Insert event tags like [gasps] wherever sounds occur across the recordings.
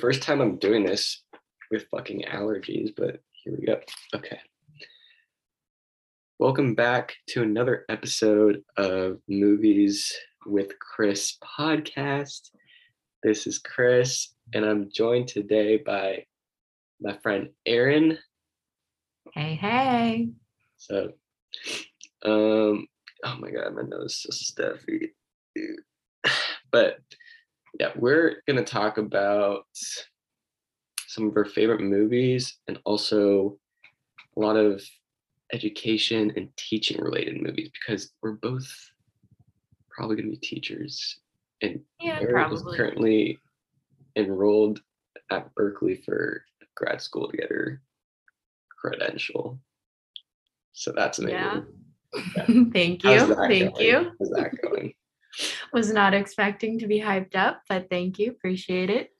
first time I'm doing this with fucking allergies, but here we go. Okay. Welcome back to another episode of Movies with Chris podcast. This is Chris, and I'm joined today by my friend Erin. Hey, hey. So, um, oh my god, my nose is so stuffy. But yeah, we're gonna talk about some of our favorite movies and also a lot of education and teaching related movies because we're both probably gonna be teachers. And Yeah, is currently enrolled at Berkeley for grad school to get her credential. So that's amazing. Yeah. Yeah. [laughs] Thank you. that Thank going? you. How's that going? Was not expecting to be hyped up, but thank you. Appreciate it.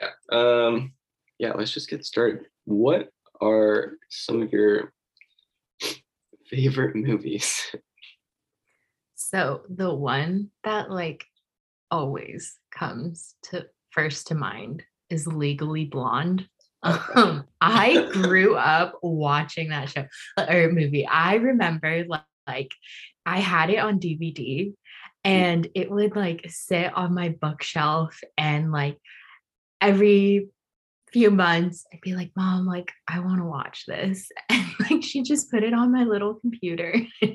Yeah. Um, yeah, let's just get started. What are some of your favorite movies? So the one that like always comes to first to mind is Legally Blonde. Um, [laughs] I grew up watching that show or movie. I remember like, like I had it on DVD mm. and it would like sit on my bookshelf and like every few months I'd be like, Mom, like I want to watch this. [laughs] And like she just put it on my little computer. [laughs]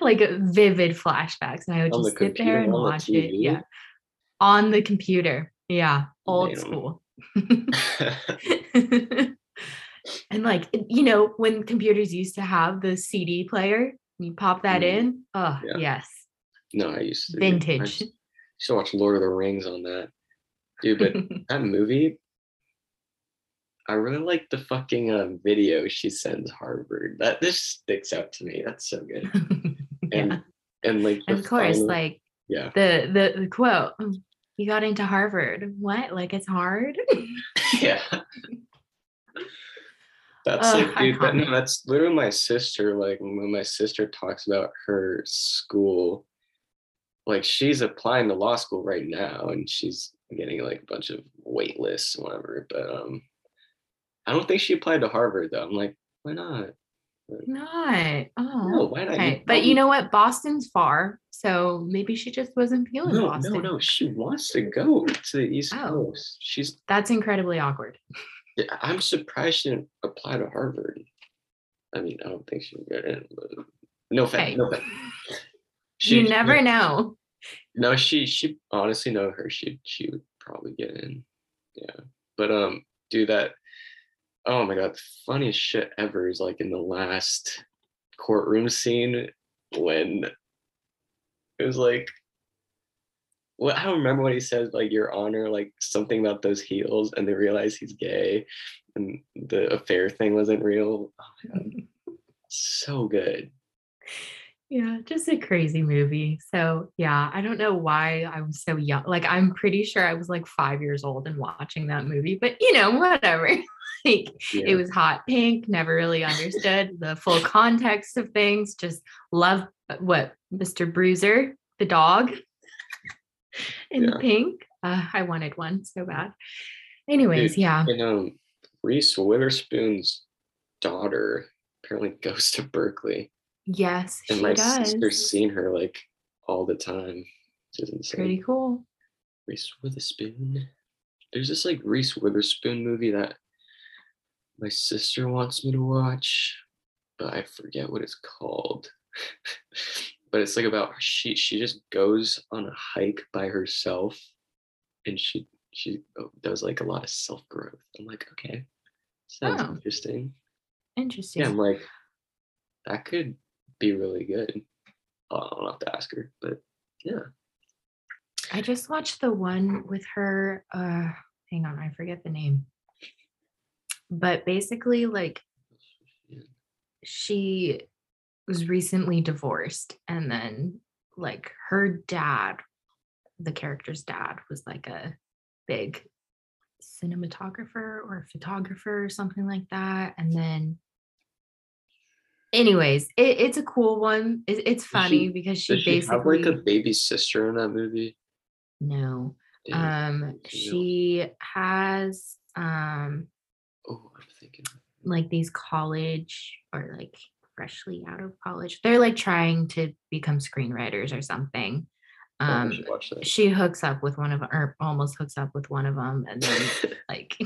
like vivid flashbacks. And I would On just sit there and on the watch it. Yeah. On the computer. Yeah. Old Damn. school. [laughs] and like you know when computers used to have the cd player you pop that Mm. in oh Yeah. yes no, I used to I vintage used to watch Lord of the Rings on that. Dude, but [laughs] that movie, I really like the fucking uh, video she sends Harvard. That this sticks out to me. That's so good. [laughs] And yeah and like of course final- like yeah. the, the the quote "Mm, you got into harvard what like it's hard [laughs] yeah. That's like, dude, that, no, that's literally my sister. Like when my sister talks about her school, like she's applying to law school right now and she's getting like a bunch of wait lists and whatever. But um I don't think she applied to Harvard though. I'm like, why not? not oh No, why not? You but you know what boston's far so maybe she just wasn't feeling No, boston no, no. She wants to go to the East Oh. Coast. She's that's incredibly awkward I'm surprised she didn't apply to Harvard. I mean, I don't think she would get in, but no offense. hey No offense. you never know No, she she honestly know her. She she would probably get in. Yeah. But um do that. Oh my god, the funniest shit ever is like in the last courtroom scene when it was like well, I don't remember what he says, like your honor, like something about those heels, and they realize he's gay and the affair thing wasn't real. Oh. So good. Yeah, just a crazy movie. So, yeah, I don't know why I was so young. Like, I'm pretty sure I was like five years old and watching that movie, but you know, whatever. [laughs] like, Yeah. it was hot pink, never really understood the full context of things. Just love uh, what Mr. Bruiser, the dog in Yeah. pink. Uh, I wanted one so bad. Anyways, Dude, yeah. And um, Reese Witherspoon's daughter apparently [laughs] goes to Berkeley, Yes, and she my does. sister's seen her like all the time. Which is insane. Pretty cool. Reese Witherspoon. There's this like Reese Witherspoon movie that my sister wants me to watch, but I forget what it's called. [laughs] but it's like about she she just goes on a hike by herself, and she she oh, does like a lot of self growth. I'm like, okay, sounds Oh. interesting. Interesting. Yeah, I'm like, that could be really good. Uh, I'll have to ask her, but yeah. I just watched the one with her. Uh, hang on, I forget the name. But basically, like she was recently divorced, and then like her dad, the character's dad, was like a big cinematographer or photographer or something like that. And then, anyways, it, it's a cool one. It, it's funny she- because she Does she basically have like a baby sister in that movie? No. Um, she has um oh, I'm thinking. like these college or like freshly out of college. They're like trying to become screenwriters or something. Oh, Um, should watch that. she hooks up with one of or almost hooks up with one of them, and then [laughs] like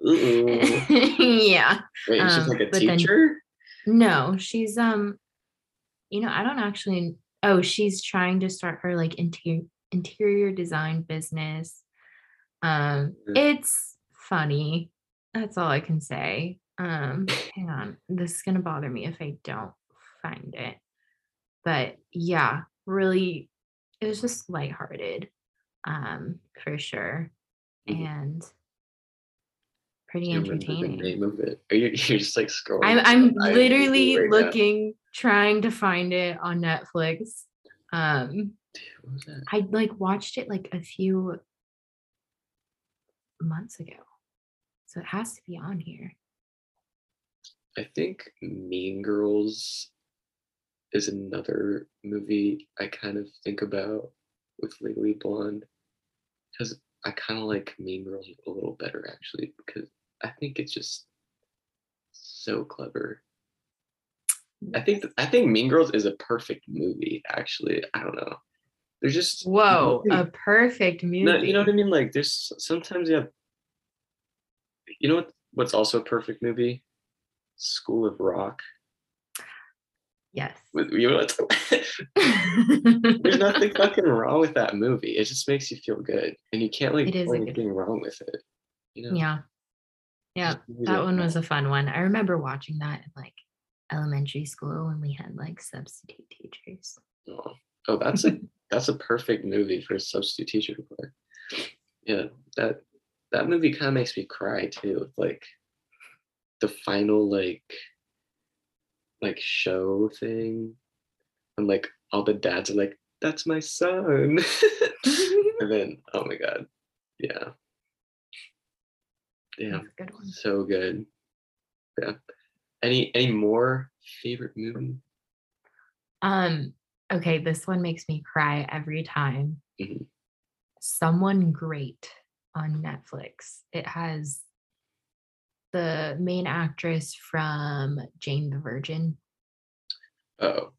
[laughs] yeah. Wait, she's Um, like a but then- teacher. No, she's um, you know, I don't actually. Oh, she's trying to start her like interior interior design business. Um, Mm. it's funny. That's all I can say. Um, hang on, this is gonna bother me if I don't find it. But yeah, really, it was just lighthearted, um, for sure, Mhm. and pretty Do you remember the entertaining. name of it? Are you [laughs] you're just like scrolling? I'm I'm literally right now. looking, trying to find it on Netflix. Um, What was? I like watched it like a few months ago, so it has to be on here. I think Mean Girls is another movie I kind of think about with Legally Blonde because I kind of like Mean Girls a little better actually because I think it's just so clever. I think I think Mean Girls is a perfect movie actually. I don't know. There's just Whoa, a perfect movie. no, you know what I mean? Like there's sometimes you have you know what what's also a perfect movie? School of Rock. Yes. You know? [laughs] There's nothing [laughs] fucking wrong with that movie. It just makes you feel good. And you can't like It is a find good- anything wrong with it. You know? yeah. Yeah. That one was a fun one. I remember watching that in like elementary school when we had like substitute teachers. Oh, oh that's a [laughs] that's a perfect movie for a substitute teacher to play. Yeah, that that movie kind of makes me cry too. Like the final like like show thing, and like all the dads are like, "That's my son," [laughs] and then oh my god, yeah, yeah, good so good. Yeah. Any any more favorite movie? Um, okay, this one makes me cry every time. Mhm. Someone Great on Netflix. It has the main actress from Jane the Virgin. Oh,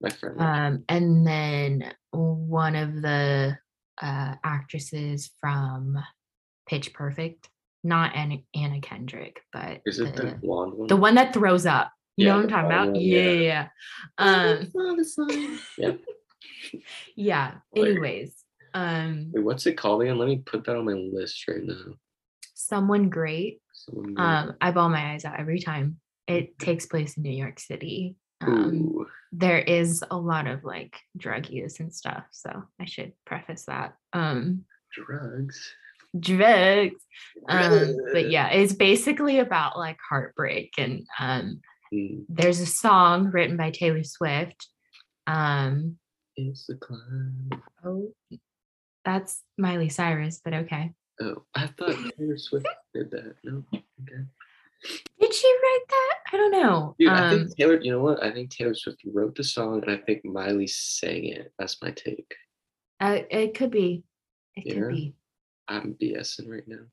my friend. Um, and then one of the uh actresses from Pitch Perfect. Not Anna, Anna Kendrick, but Is it the blonde one? the one that throws up. You Yeah, know what I'm talking about? one, Yeah, yeah. yeah, yeah. Um, [laughs] yeah. yeah. Hilarious. Anyways, um, Wait, what's it called again? Let me put that on my list right now. someone great. Um, I ball my eyes out every time. It takes place in New York City. Um, there is a lot of like drug use and stuff, so I should preface that. Um, drugs. drugs. Um, but yeah, it's basically about like heartbreak and um, Mm, there's a song written by Taylor Swift. Um, It's the climb. oh, that's Miley Cyrus, but okay. Oh, I thought Taylor Swift did that. No, okay. Did she write that? I don't know. Dude, I um, think Taylor. You know what? I think Taylor Swift wrote the song, and I think Miley sang it. That's my take. uh, it could be. It Yeah. could be. I'm BSing right now.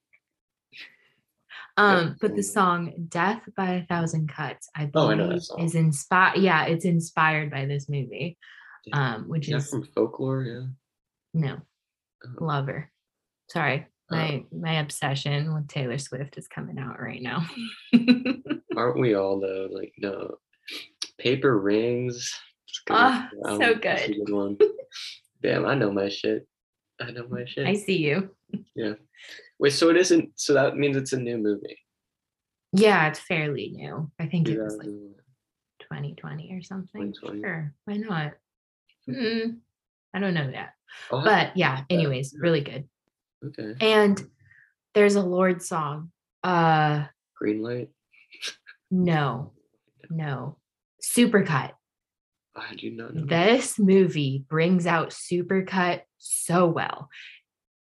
Um, but the um, song "Death by a Thousand Cuts," I Oh, I know that believe, song. is inspired. Yeah, it's inspired by this movie. Um, which Is that is from folklore? Yeah. no Oh, lover. Sorry, Oh. my my obsession with Taylor Swift is coming out right now. [laughs] aren't we all though? Like, no. Paper rings. Good Ah, so That's a good. one. [laughs] Damn, I know my shit. I know my shit. I see you. Yeah. Wait, so it isn't. So that means it's a new movie. Yeah, it's fairly new. I think it was like 2020 or something. 2020. Sure, why not? Mm, I don't know that, I'll but yeah. that. Anyways, really good. Okay. And there's a Lorde song. Uh, Green light. no, no, Supercut. Oh, I do not know. This movie brings out Supercut so well.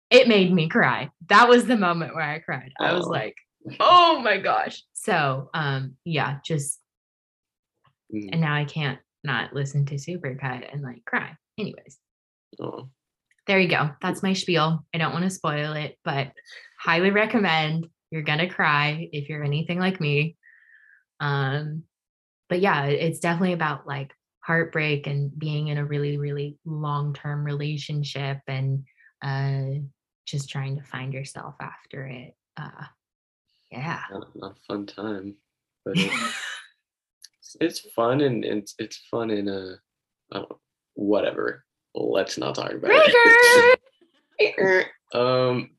It made me cry. That was the moment where I cried. I was Oh. like, oh my gosh. So um yeah, just Mm, and now I can't not listen to Supercut and like cry. Anyways, oh. There you go. That's my spiel. I don't want to spoil it, but highly recommend. You're gonna cry if you're anything like me. Um, but yeah, it's definitely about like heartbreak and being in a really, really long-term relationship and uh just trying to find yourself after it. Uh yeah. Not, not a fun time, but [laughs] it's, it's fun and it's it's fun in a I don't know, whatever. Let's not talk about it. [laughs] um,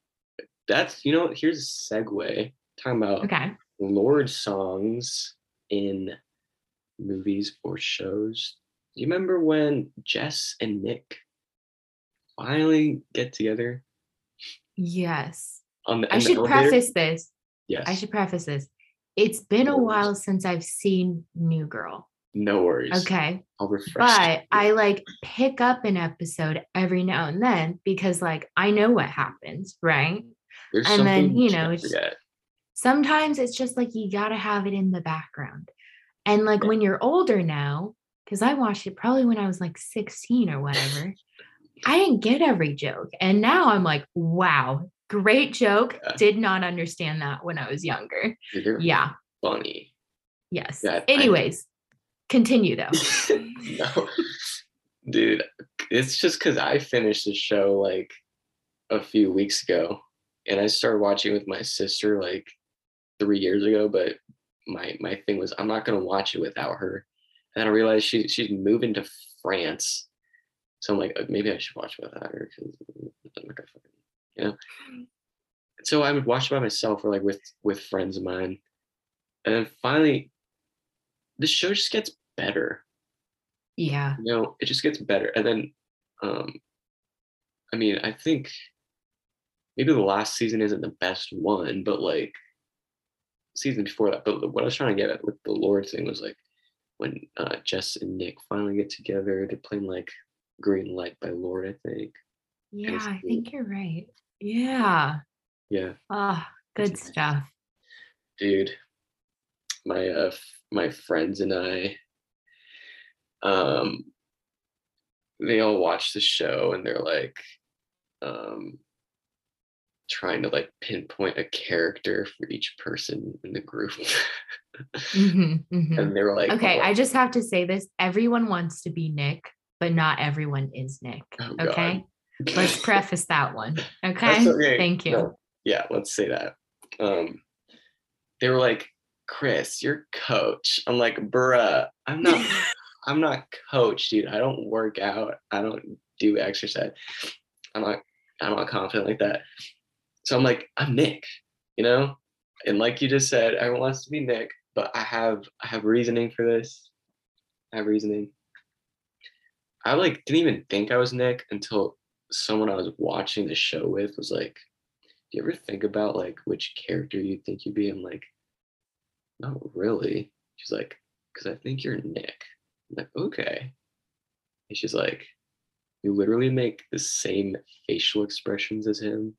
that's you know. Here's a segue. Talking about Okay. Lorde songs in movies or shows. Do you remember when Jess and Nick finally get together Yes. on the? I in the should preface this. Yes. I should preface this. It's been a while since I've seen New Girl. No worries. Okay. I'll refresh. But I like pick up an episode every now and then because like I know what happens, right? There's and then, you know, it's- Sometimes it's just like you got to have it in the background. And like Yeah. when you're older now, because I watched it probably when I was like 16 or whatever, I didn't get every joke. And now I'm like, wow, great joke. Yeah. Did not understand that when I was younger. They're Yeah. funny. Yes. Yeah, Anyways, continue though. [laughs] no, dude, it's just because I finished the show like a few weeks ago, and I started watching with my sister like three years ago. But my my thing was I'm not gonna watch it without her, and I realized she she's moving to France, so I'm like uh, maybe I should watch it without her because I'm not gonna you know. So I would watch by myself or like with with friends of mine, and then finally, the show just gets better Yeah. you know it just gets better and then um i mean i think maybe the last season isn't the best one but like season before that but what i was trying to get at with the Lorde thing was like when uh jess and nick finally get together they're playing like green light by Lorde i think Yeah, I think you're right. Yeah. yeah Ah, good It's nice. stuff. dude my uh f- my friends and i um they all watch the show and they're like um trying to like pinpoint a character for each person in the group Mhm, [laughs] mhm. and they were like Okay, oh, I just have to say this. Everyone wants to be Nick, but not everyone is Nick. Oh, God. Okay. Let's preface that one. Okay. okay. Thank you. No, yeah let's say that um they were like chris you're coach i'm like bruh i'm not [laughs] I'm not coached, dude. I don't work out. I don't do exercise. I'm not I'm not confident like that. So I'm like, I'm Nick, you know? And like you just said, everyone wants to be Nick, but I have I have reasoning for this. I have reasoning. I like didn't even think I was Nick until someone I was watching the show with was like, Do you ever think about like which character you think you'd be? I'm like, not really. She's like, because I think you're Nick. I'm like, okay. And she's like, you literally make the same facial expressions as him,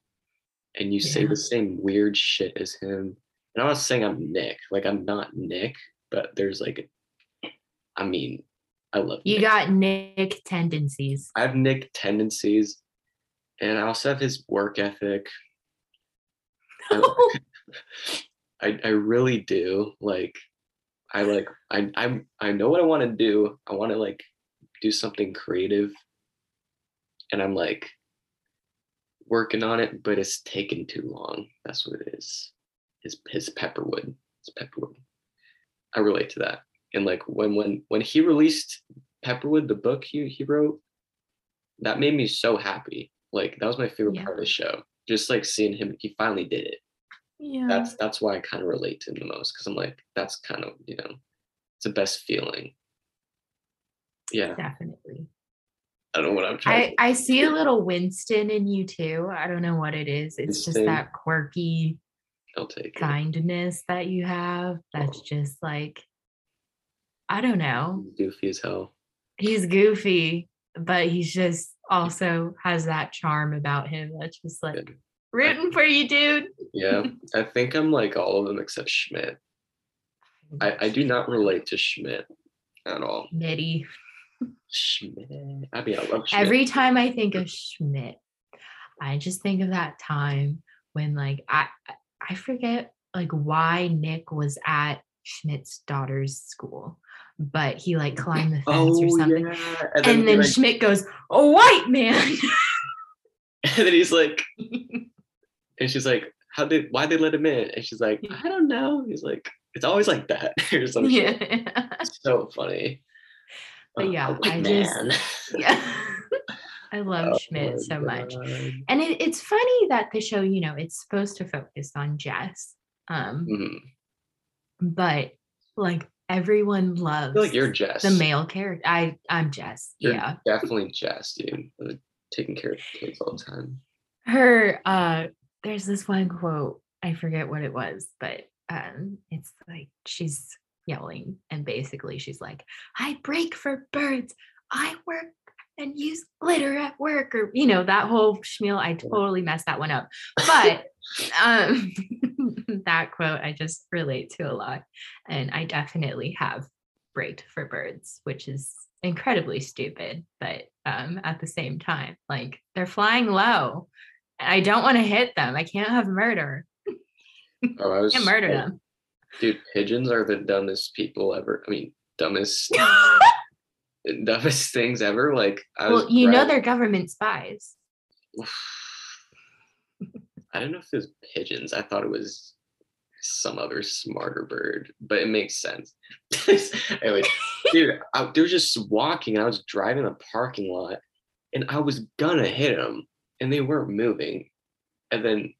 and you say the same weird shit as him. And I'm not saying I'm Nick, like I'm not Nick, but there's like, I mean, I love You Nick. got Nick tendencies. I have Nick tendencies, and I also have his work ethic. I, [laughs] I, I really do. Like, I like I I I know what I want to do. I want to like do something creative, and I'm like working on it, but it's taken too long. That's what it is. His his Pepperwood. It's Pepperwood. I relate to that. And like when when when he released Pepperwood, the book he he wrote, that made me so happy. Like that was my favorite Yeah. part of the show. Just like seeing him, he finally did it. Yeah. That's that's why I kind of relate to him the most because I'm like, that's kind of you know, it's the best feeling. Yeah, definitely. I don't know what I'm trying. I, I see a little Winston in you too. I don't know what it is. It's just that quirky I'll take it. kindness that you have. That's Oh. just like, I don't know. Goofy as hell. He's goofy, but he's just also has that charm about him that's just like Yeah. Rooting for you, dude. Yeah, I think I'm like all of them except Schmidt. I, I do not relate to Schmidt at all. Nitty. Schmidt. I mean, I love Schmidt. Every time I think of Schmidt, I just think of that time when like I I forget like why Nick was at Schmidt's daughter's school, but he like climbed the fence or Oh, something. yeah. And, he, then like- Schmidt goes, "A white man." [laughs] and then he's like, [laughs] and she's like, how did why they let him in? And she's like, I don't know. He's like, it's always like that [laughs] or some yeah. So funny. But yeah, white I just- [laughs] yeah. [laughs] I love Oh Schmidt so much. And it, it's funny that the show, you know, it's supposed to focus on Jess. Um, Mhm. but like everyone loves like you're Jess. the male character. I I'm Jess. You're yeah. definitely Jess, dude. Taking care of kids all the time. Her uh there's this one quote, I forget what it was, but um it's like she's yelling and basically she's like, I break for birds. I work and use glitter at work or you know that whole schmeal i totally messed that one up. But [laughs] um [laughs] that quote i just relate to a lot and i definitely have braked for birds which is incredibly stupid but um at the same time like they're flying low i don't want to hit them i can't have murder Oh, I [laughs] was can't murder like, them Dude, pigeons are the dumbest people ever. I mean, dumbest, [laughs] [laughs] dumbest things ever. Like, I was well you know they're government spies I don't know if it was pigeons. I thought it was some other smarter bird, but it makes sense. anyway, dude, I, they were just walking, and I was driving the parking lot, and I was gonna hit them, and they weren't moving, and then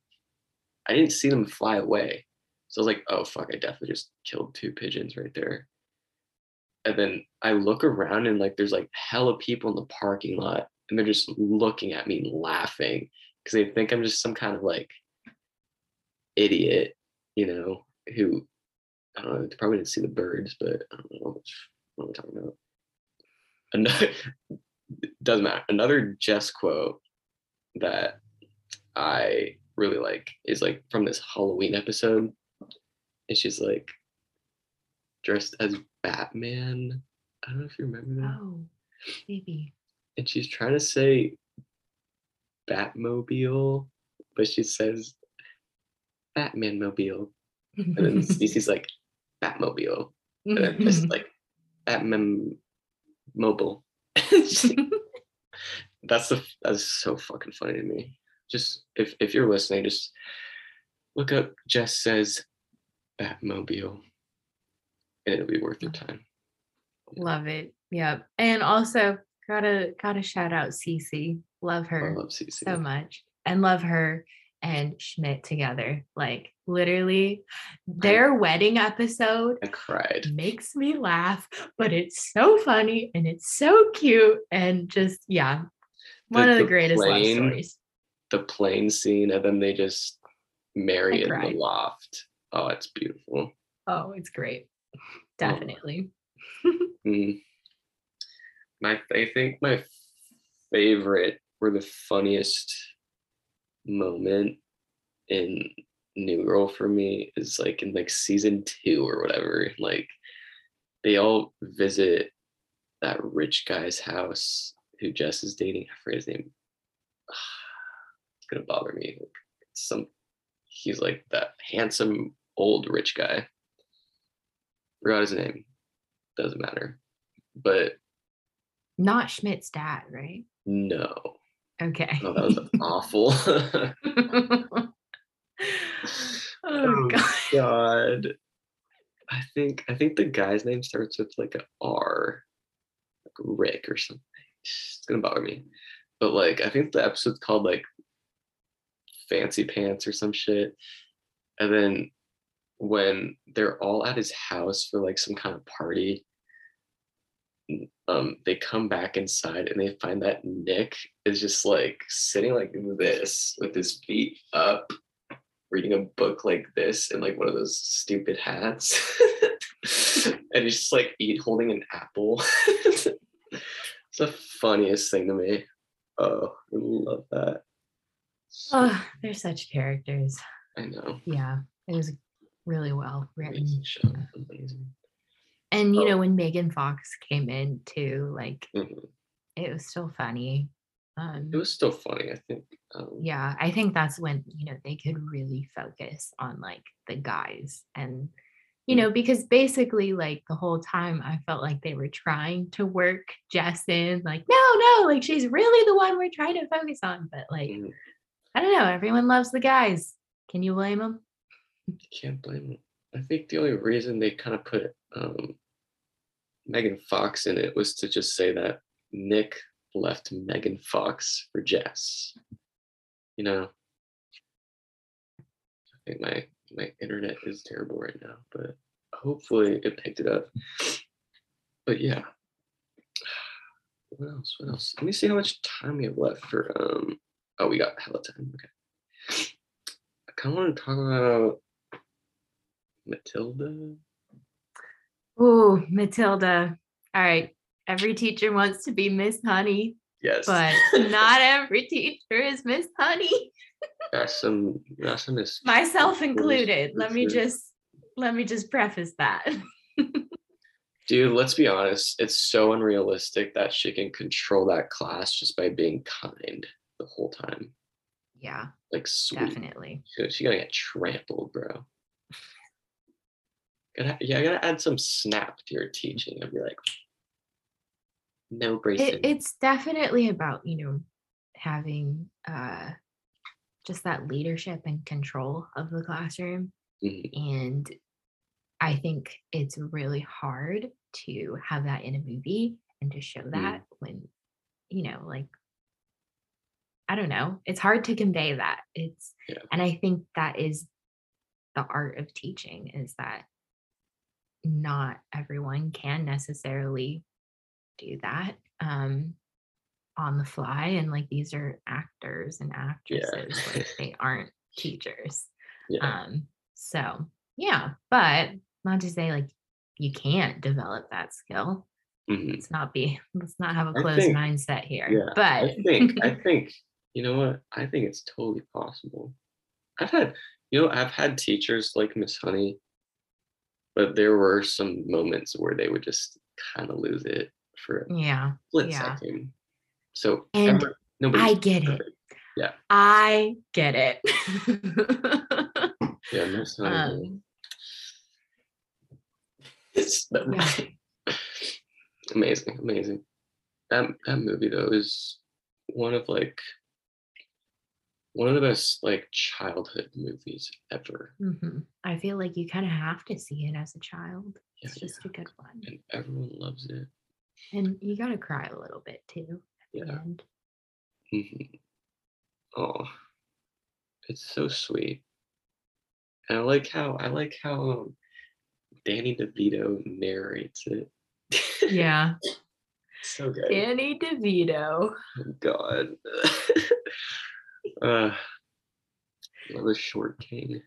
I didn't see them fly away, so I was like, "Oh fuck! I definitely just killed two pigeons right there." And then I look around, and like, there's like hella people in the parking lot, and they're just looking at me, laughing because they think I'm just some kind of like idiot, you know, who I don't know, they probably didn't see the birds, but I don't know what, we're talking about. Another [laughs] doesn't matter. Another Jess quote that I really like is like from this Halloween episode. And she's like dressed as Batman. I don't know if you remember that. oh maybe And she's trying to say Batmobile, but she says Batman mobile. And then [laughs] Cece's like Batmobile. And then it's [laughs] like Batman mobile. [laughs] that's the that's so fucking funny to me. Just if if you're listening, just look up Jess says Batmobile. And it'll be worth your time. Love it. Yep. And also gotta gotta shout out Cece. Love I her love Cece. so much. And love her and Schmidt together. Like literally their wedding episode I cried. makes me laugh, but it's so funny and it's so cute. And just yeah, one The- of the the greatest love stories. the plane scene and then they just marry in the loft. Oh, it's beautiful. Oh, it's great. Definitely. [laughs] Mm. My I think my favorite or the funniest moment in New Girl for me is like in like season two or whatever. Like they all visit that rich guy's house who Jess is dating. I forget his name. [sighs] It's gonna bother me. Like, some he's like that handsome old rich guy. Forgot his name. Doesn't matter. But Not Schmidt's dad, right? no. Okay. Oh, that was [laughs] awful. [laughs] Oh, oh god. God. I think I think the guy's name starts with like a R, like Rick or something. It's gonna bother me. But like I think the episode's called like Fancy Pants or some shit. And then when they're all at his house for like some kind of party, um, they come back inside and they find that Nick is just like sitting like this with his feet up reading a book like this and like one of those stupid hats. [laughs] and he's just like eat holding an apple. [laughs] the funniest thing to me. Oh, I love that. Oh, they're such characters. I know. Yeah, it was really well written. Amazing show. And you Oh. know, when Megan Fox came in too, like Mhm. it was still funny. Um It was still funny, I think. Um, yeah, I think that's when, you know, they could really focus on like the guys and you know, because basically like the whole time I felt like they were trying to work Jess in, like, no, no, like she's really the one we're trying to focus on. But like, mhm. I don't know, everyone loves the guys. Can you blame them? You can't blame them. I think the only reason they kind of put um, Megan Fox in it was to just say that Nick left Megan Fox for Jess. You know, I think my my internet is terrible right now, but hopefully it picked it up. But yeah. What else? What else? Let me see how much time we have left for um oh we got hella time. Okay. I kind of want to talk about Matilda. Oh, Matilda. All right. Every teacher wants to be Miss Honey, Yes. but [laughs] not every teacher is Miss Honey. Got some is Myself included. Let me just let me just preface that. [laughs] dude, let's be honest, it's so unrealistic that she can control that class just by being kind the whole time. Yeah, Like sweet. definitely. She's she gonna get trampled, bro. Gotta, yeah, I gotta add some snap to your teaching. I'd be like, no bracing. It, it's definitely about, you know, having uh just that leadership and control of the classroom. Mhm. And I think it's really hard to have that in a movie and to show that when, you know, like, I don't know, it's hard to convey that. It's, Yeah. and I think that is the art of teaching is that not everyone can necessarily do that um on the fly and like these are actors and actresses like [laughs] they aren't teachers yeah. um, so yeah, but not to say like you can't develop that skill. mhm. Let's not be let's not have a closed think- mindset here. Yeah, but I think I [laughs] think you know what? I think it's totally possible. I've had you know I've had teachers like Miss Honey, but there were some moments where they would just kind of lose it for a yeah, split yeah. second. So And I get it. Yeah. I get it. [laughs] Yeah, Honey. um, it's yeah. [laughs] amazing, amazing. That that movie though is one of like one of the best like childhood movies ever. mhm. I feel like you kind of have to see it as a child. Yeah, It's just a good one. and everyone loves it. And you gotta cry a little bit too. At the Yeah. end. Mhm. Oh, it's so sweet. And I like how I like how um, Danny DeVito narrates it. Yeah. [laughs] so good. Danny DeVito. Oh, God. uh, love a short king.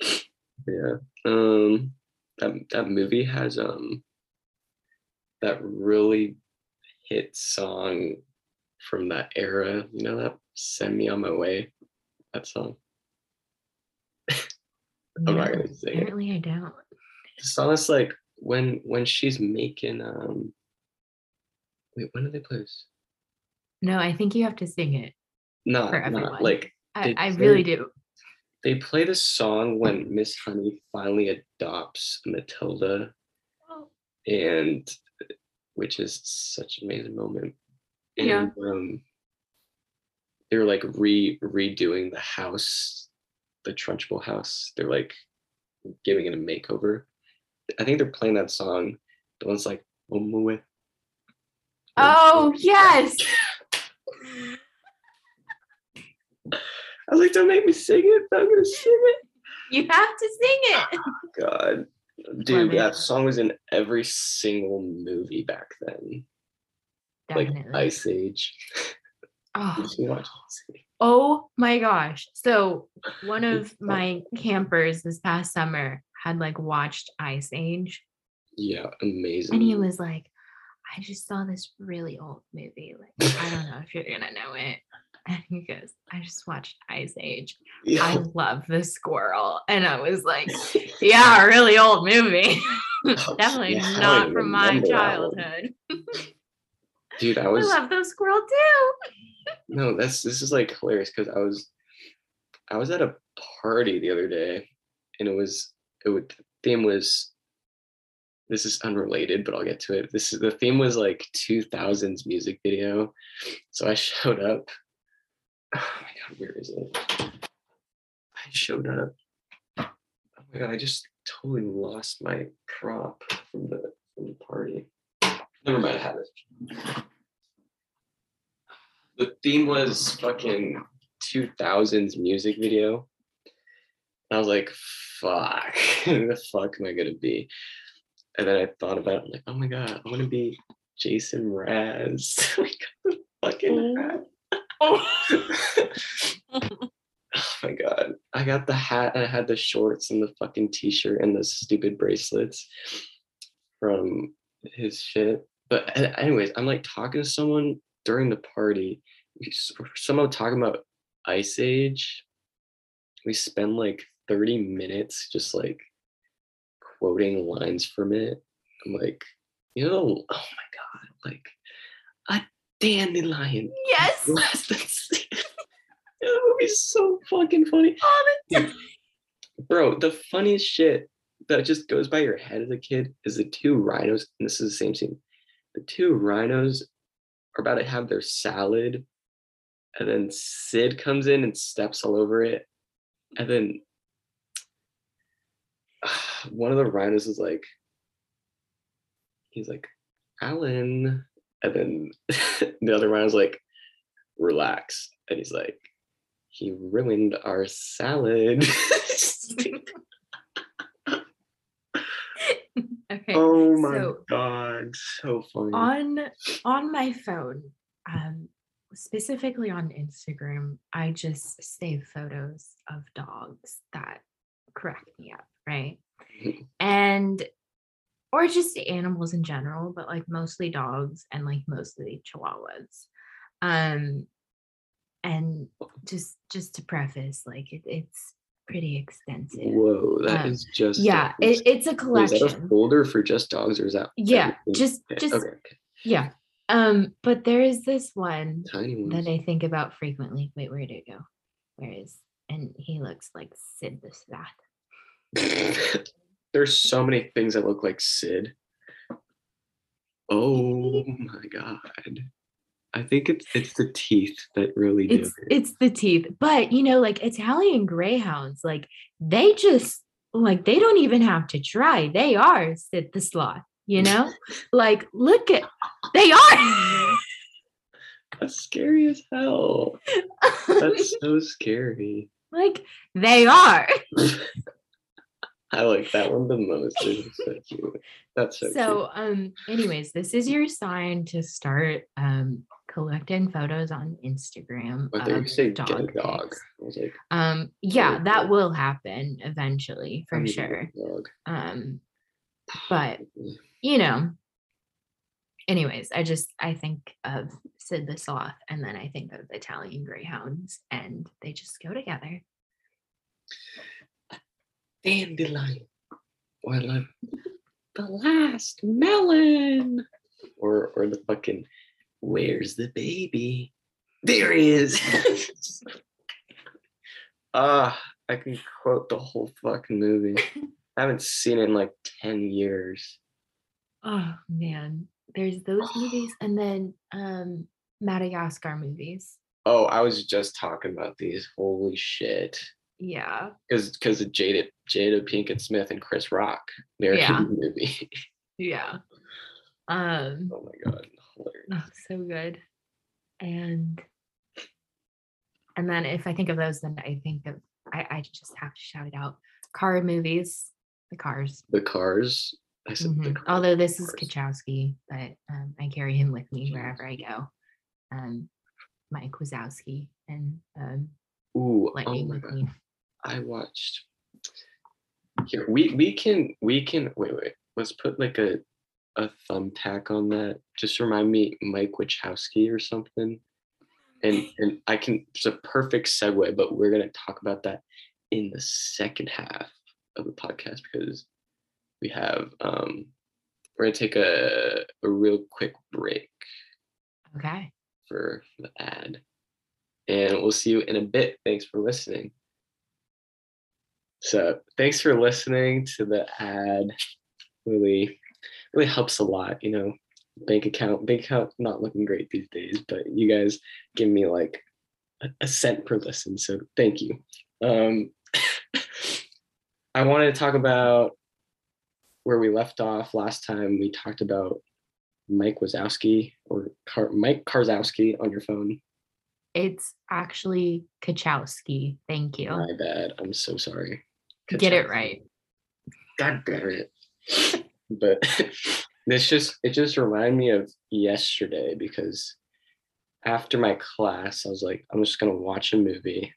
[laughs] Yeah. Um that that movie has um that really hit song from that era. You know that Send Me on My Way? That song. I'm not No, gonna sing it. apparently I don't. The song is like when when she's making um wait, when did they play this? No, I think you have to sing it. No, For not like I, I really do. they play the song when Miss Honey finally adopts Matilda, Oh, and which is such an amazing moment. And Yeah. um, they're like re redoing the house, the Trunchbull house. They're like giving it a makeover. I think they're playing that song. The one's like "On. Oh, yes. [laughs] I was like, don't make me sing it. but I'm gonna sing it. You have to sing it. [laughs] God, dude, that song was in every single movie back then. Definitely. Like Ice Age. [laughs] oh, Did you watch Ice Age? oh my gosh. So one of [laughs] my campers this past summer had like watched Ice Age Yeah, amazing. and he was like, I just saw this really old movie. Like, I don't know if you're gonna know it. And he goes, I just watched Ice Age. I love the squirrel. And I was like, [laughs] yeah, a really old movie. [laughs] Definitely yeah, don't from my remember that one. childhood. [laughs] Dude, I I was love those squirrel too. no, that's this is like hilarious because I was I was at a party the other day and it was it would the theme was this is unrelated, but I'll get to it. This is the theme was like 2000s music video. So I showed up. [sighs] Oh my god, where is it? I showed up. Oh my god, I just totally lost my prop from the from the party. Never mind, I have it. The theme was fucking 2000s music video. I was like, fuck, [laughs] who the fuck am I gonna be? And then I thought about it, I'm like, oh my god, I wanna be Jason Mraz. [laughs] Oh got the fucking mm. hat. Oh my god. I got the hat and I had the shorts and the fucking t-shirt and the stupid bracelets from his shit. But anyways, I'm like talking to someone during the party. We s- we're somehow talking about Ice Age. We spend like 30 minutes just like quoting lines from it. I'm like, you know, oh my god, like a dandelion yes. six. [laughs] that movie's so fucking funny. Oh, Dude, bro, the funniest shit that just goes by your head as a kid is the two rhinos, and this is the same scene. The two rhinos are about to have their salad, and then Sid comes in and steps all over it, and then [sighs] one of the rhinos is like, he's like, Alan, and then [laughs] the other one was like, relax, and he's like, he ruined our salad. [laughs] okay. oh my so god, so funny. on on my phone, um, specifically on Instagram, I just save photos of dogs that crack me up, right? Mhm. And or just animals in general, but like mostly dogs and like mostly chihuahuas. Um and just just to preface, like it, it's pretty extensive. Whoa, that Um, is just Yeah, dogs. it, it's a Wait, is collection. that a folder for just dogs, or is that Yeah, just Okay, just okay, okay. yeah. Um, but there is this one tiny that? I think about frequently. Wait, where did it go? Where is and he looks like Sid the Sloth. [laughs] There's so many things that look like Sid. Oh my god. I think it's it's the teeth that really do It's it. it's the teeth. But you know, like Italian greyhounds, like they just like they don't even have to try. They are Sid the Sloth, you [laughs] know? like look at they are. That's scary as hell. [laughs] That's so scary. like they are. [laughs] I like that one the most. It's so cute. That's so, So, um, anyways, this is your sign to start um collecting photos on Instagram. cute. I thought you of get a dog dog. Like, Um, yeah, Okay. that will happen eventually for sure. Dog. Um, but [sighs] you know, anyways, I just I think of Sid the Sloth and then I think of Italian greyhounds and they just go together. Dandelion. Or like the last melon. Or or the fucking where's the baby? There he is. [laughs] Ah, I can quote the whole fucking movie. [laughs] I haven't seen it in like 10 years. Oh man, there's those [sighs] movies and then um Madagascar movies. Oh, I was just talking about these. Holy shit. Yeah. Because because of Jada Jada Pinkett Smith and Chris Rock. American Yeah. movie. [laughs] Yeah. Um oh my god. Hilarious. oh, so good. And and then if I think of those, then I think of I, I just have to shout it out. Car movies, the cars. The cars. I said the Mhm. cars. Although this is. Kachowski, but um, I carry him with me wherever I go. Um, Mike Wazowski and um, Ooh, oh Lightning my god. I watched. Here we we can we can wait wait. Let's put like a a thumbtack on that. Just remind me Mike Wachowski or something. and and I can it's a perfect segue, but we're gonna talk about that in the second half of the podcast because we have um we're gonna take a a real quick break Okay. for the ad. And we'll see you in a bit. Thanks for listening. So thanks for listening to the ad. Really, really helps a lot, you know. Bank account, bank account not looking great these days, but you guys give me like a, a cent per listen. So thank you. Um [coughs] I wanted to talk about where we left off last time. We talked about Mike Wazowski or Car- Mike Karzowski on your phone. It's actually Kachowski. Thank you. My bad. I'm so sorry. Get it right. God damn it. [laughs] but [laughs] this just it just reminded me of yesterday because after my class, I was like, I'm just gonna watch a movie.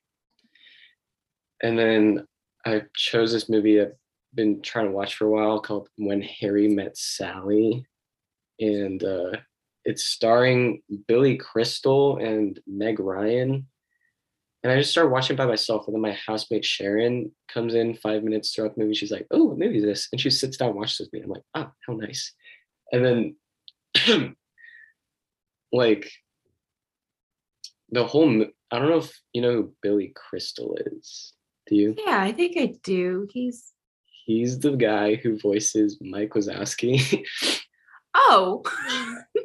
And then I chose this movie I've been trying to watch for a while called When Harry Met Sally. And uh, it's starring Billy Crystal and Meg Ryan. And I just started watching by myself. And then my housemate Sharon comes in five minutes throughout the movie. She's like, Oh, what movie is this? And she sits down and watches with me. I'm like, Oh, how nice. And then, [clears throat] like, the whole I don't know if you know who Billy Crystal is. Do you? Yeah, I think I do. He's He's the guy who voices Mike Wazowski. [laughs] oh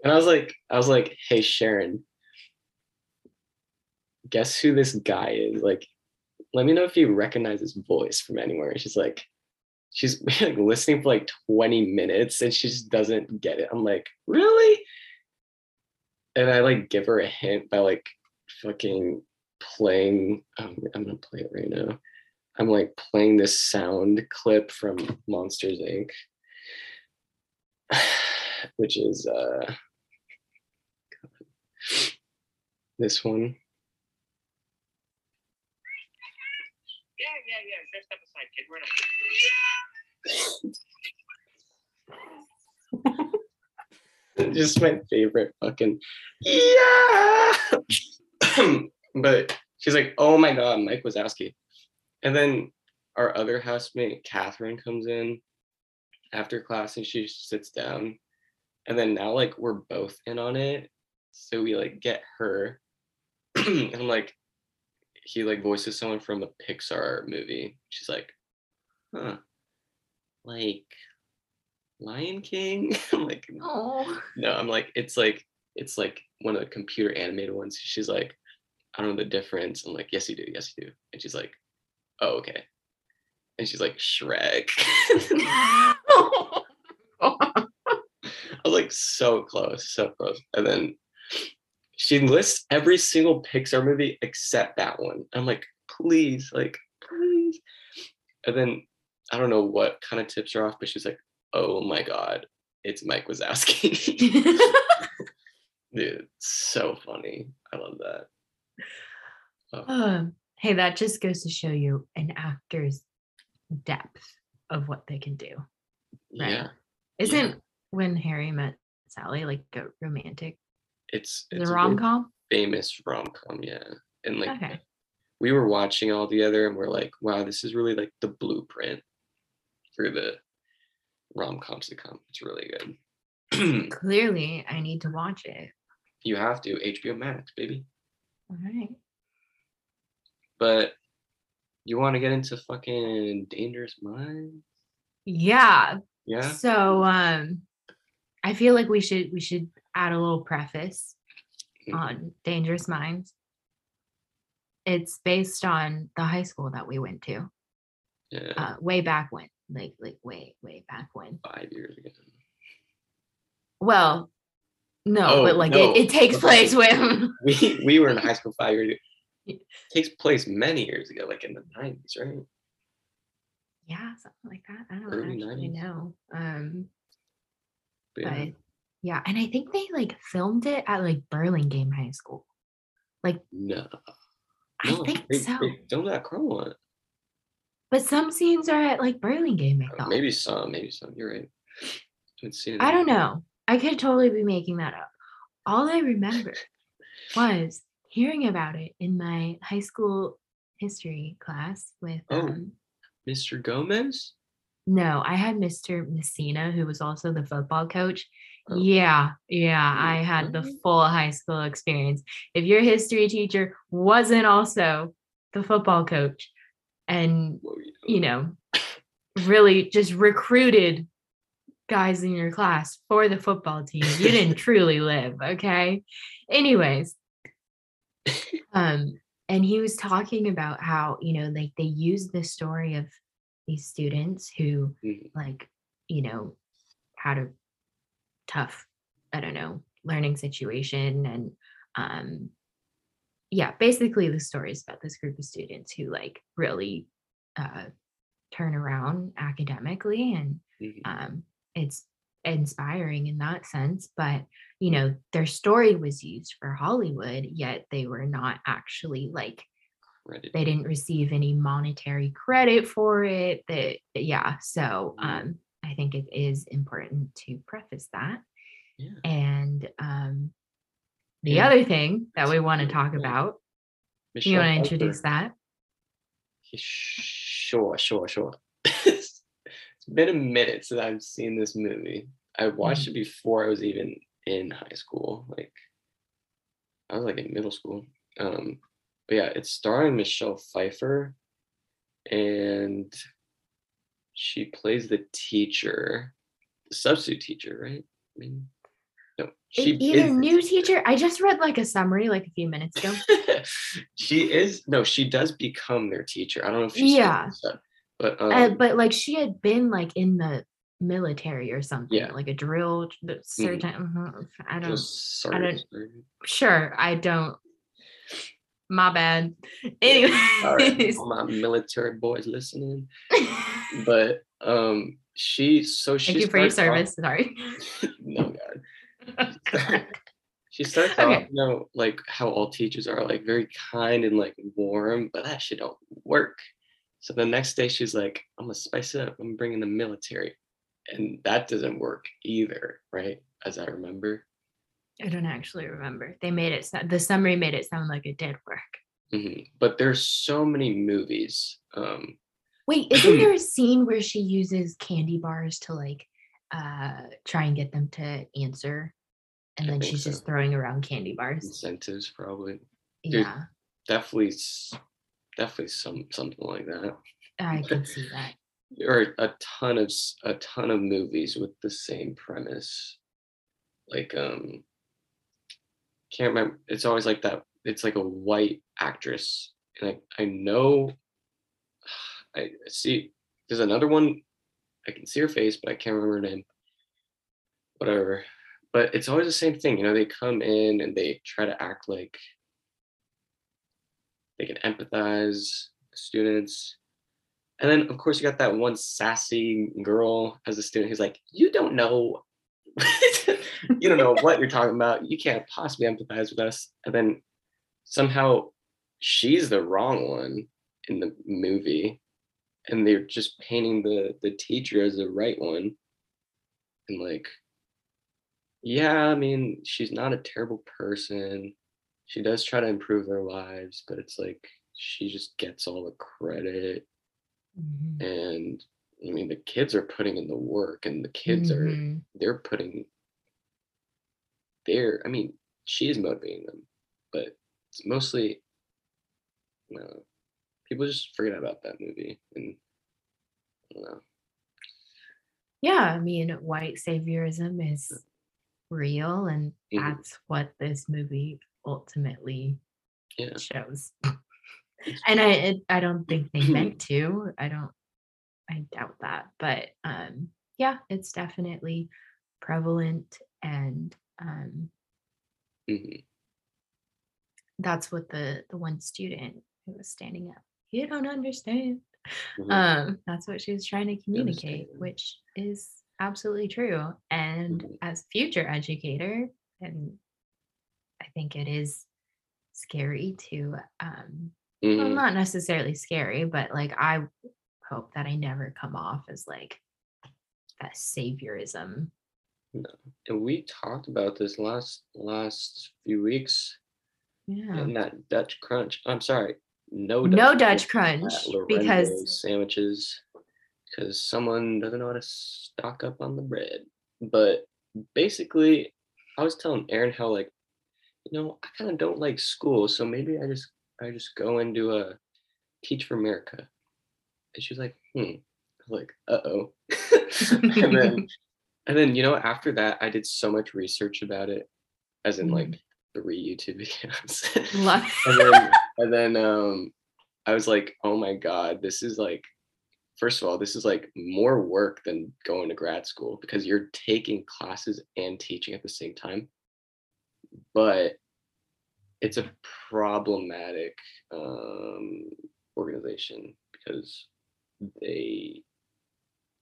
and I was like, I was like, hey Sharon, guess who this guy is? Like, let me know if you recognize his voice from anywhere. And she's like, she's [laughs] like listening for like 20 minutes and she just doesn't get it. I'm like, really? And I like give her a hint by like fucking playing. Um, I'm gonna play it right now. I'm like playing this sound clip from Monsters Inc. [sighs] Which is uh this one. Yeah, yeah. Just step aside, kid. We're not. [laughs] just my favorite fucking yeah. [coughs] but she's like, oh my god, Mike Wazowski. And then our other housemate, Catherine, comes in after class and she sits down. And then now like we're both in on it. So we like get her. [clears throat] and I'm like, he like voices someone from a Pixar movie. She's like, huh. Like Lion King? [laughs] I'm like, oh no, I'm like, it's like, it's like one of the computer animated ones. She's like, I don't know the difference. I'm like, yes, you do. Yes, you do. And she's like, oh, okay. And she's like, Shrek. [laughs] [laughs] I was like, so close, so close. And then she lists every single Pixar movie except that one. I'm like, please, like, please. And then I don't know what kind of tips her off, but she's like, oh my God, it's Mike Wazowski. [laughs] Dude, so funny. I love that. Oh, Um, hey, that just goes to show you an actor's depth of what they can do. Right. yeah, Isn't when Harry met Sally like a romantic, it's the it's a rom com? famous rom com, yeah. And like Okay. we were watching all together and we're like, wow, this is really like the blueprint for the rom coms to come. It's really good. [clears throat] Clearly, I need to watch it. you have to HBO Max, baby. All right. But you want to get into fucking Dangerous Minds? Yeah. Yeah. So um I feel like we should we should add a little preface Mhm. on Dangerous Minds. It's based on the high school that we went to Yeah. uh, way back when, like like way way back when. five years ago. Well, no, Oh, but like no. it, it takes [laughs] place when [laughs] We we were in high school five years ago. takes place many years ago, like in the nineties, right? yeah, something like that. I don't Early actually 90s. know. Um, But yeah. but yeah, and I think they like filmed it at like Burlingame High School. Like, no. I No, think they, so. They filmed at Carlmont. But some scenes are at like Burlingame. I Uh, thought. Maybe some, maybe some. You're right. It I don't know. I could totally be making that up. All I remember [laughs] was hearing about it in my high school history class with Oh. um, Mr. Gomez? no, I had Mr. Messina, who was also the football coach. Oh. Yeah, yeah, I had the Mhm. full high school experience. If your history teacher wasn't also the football coach and, you know, really just recruited guys in your class for the football team, you didn't [laughs] truly live, okay? Anyways, um and he was talking about how, you know, like they use the story of these students who Mhm. like you know had a tough i don't know learning situation and um yeah basically the story is about this group of students who like really uh turn around academically and Mhm. um it's inspiring in that sense but you know their story was used for hollywood yet they were not actually like Credit. they didn't receive any monetary credit for it that yeah so Mm. um i think it is important to preface that Yeah. and um the Yeah. other thing that we want to talk about you want to introduce that Sure, sure, sure. [laughs] it's been a minute since I've seen this movie. I watched Mm-hmm. it before I was even in high school. Like I was like in middle school. Um, but yeah, it's starring Michelle Pfeiffer, and she plays the teacher, the substitute teacher, right? I mean, no, she either new teacher i just read like a summary like a few minutes ago [laughs] she is no, she does become their teacher. I don't know if she's Yeah. but um, uh, but like she had been like in the military or something Yeah. like a drill the certain mhm, i don't just I don't- sure i don't my bad All right, all my military boys listening. [laughs] But um, she so she thank you for your starts off- service sorry [laughs] no God. [laughs] she starts Okay. off, you know, like how all teachers are, like very kind and like warm, but that shit don't work. So the next day she's like, I'm gonna spice it up. I'm bringing the military, and that doesn't work either, right? As I remember. I don't actually remember. They made it the summary made it sound like it did work. Mhm. But there's so many movies. Um, Wait, isn't [clears throat] there a scene where she uses candy bars to like uh try and get them to answer? And I then she's so. just throwing around candy bars. incentives probably. dude. Yeah, Definitely, definitely some something like that. I [laughs] can see that. There are a ton of a ton of movies with the same premise. Like um can't remember it's always like that it's like a white actress and I I know I see there's another one I can see her face but I can't remember her name. Whatever. But it's always the same thing, you know, they come in and they try to act like they can empathize students. And then of course you got that one sassy girl as a student who's like, you don't know [laughs] you don't know what you're talking about. You can't possibly empathize with us. And then somehow she's the wrong one in the movie. And they're just painting the the teacher as the right one. And like, yeah, I mean, she's not a terrible person. She does try to improve their lives, but it's like she just gets all the credit. Mhm. And I mean, the kids are putting in the work, and the kids are Mhm. they're putting their i mean she is motivating them but it's mostly no people just forget about that movie and i don't know Yeah, I mean, white saviorism is real, and Mhm. that's what this movie ultimately yeah shows. and I it, I don't think they meant [clears throat] to. I don't I doubt that. But um yeah, it's definitely prevalent and um mhm, that's what the the one student who was standing up. You don't understand. mhm, Um that's what she was trying to communicate, which is absolutely true. And Mhm. as future educator and I think it is scary to um well, mhm. not necessarily scary, but like I hope that I never come off as like that saviorism. No. And we talked about this last last few weeks. Yeah. and that Dutch crunch. I'm sorry, no No Dutch Dutch crunch because sandwiches because someone doesn't know how to stock up on the bread. But basically, I was telling Erin how like, you know, I kind of don't like school, so maybe I just I just go and do a Teach for America. And she's like, hmm. Like, uh oh. [laughs] and then [laughs] and then you know after that I did so much research about it, as in like three YouTube [laughs] videos. And then and then um I was like, oh my god, this is like first of all, this is like more work than going to grad school because you're taking classes and teaching at the same time. But it's a problematic um organization because they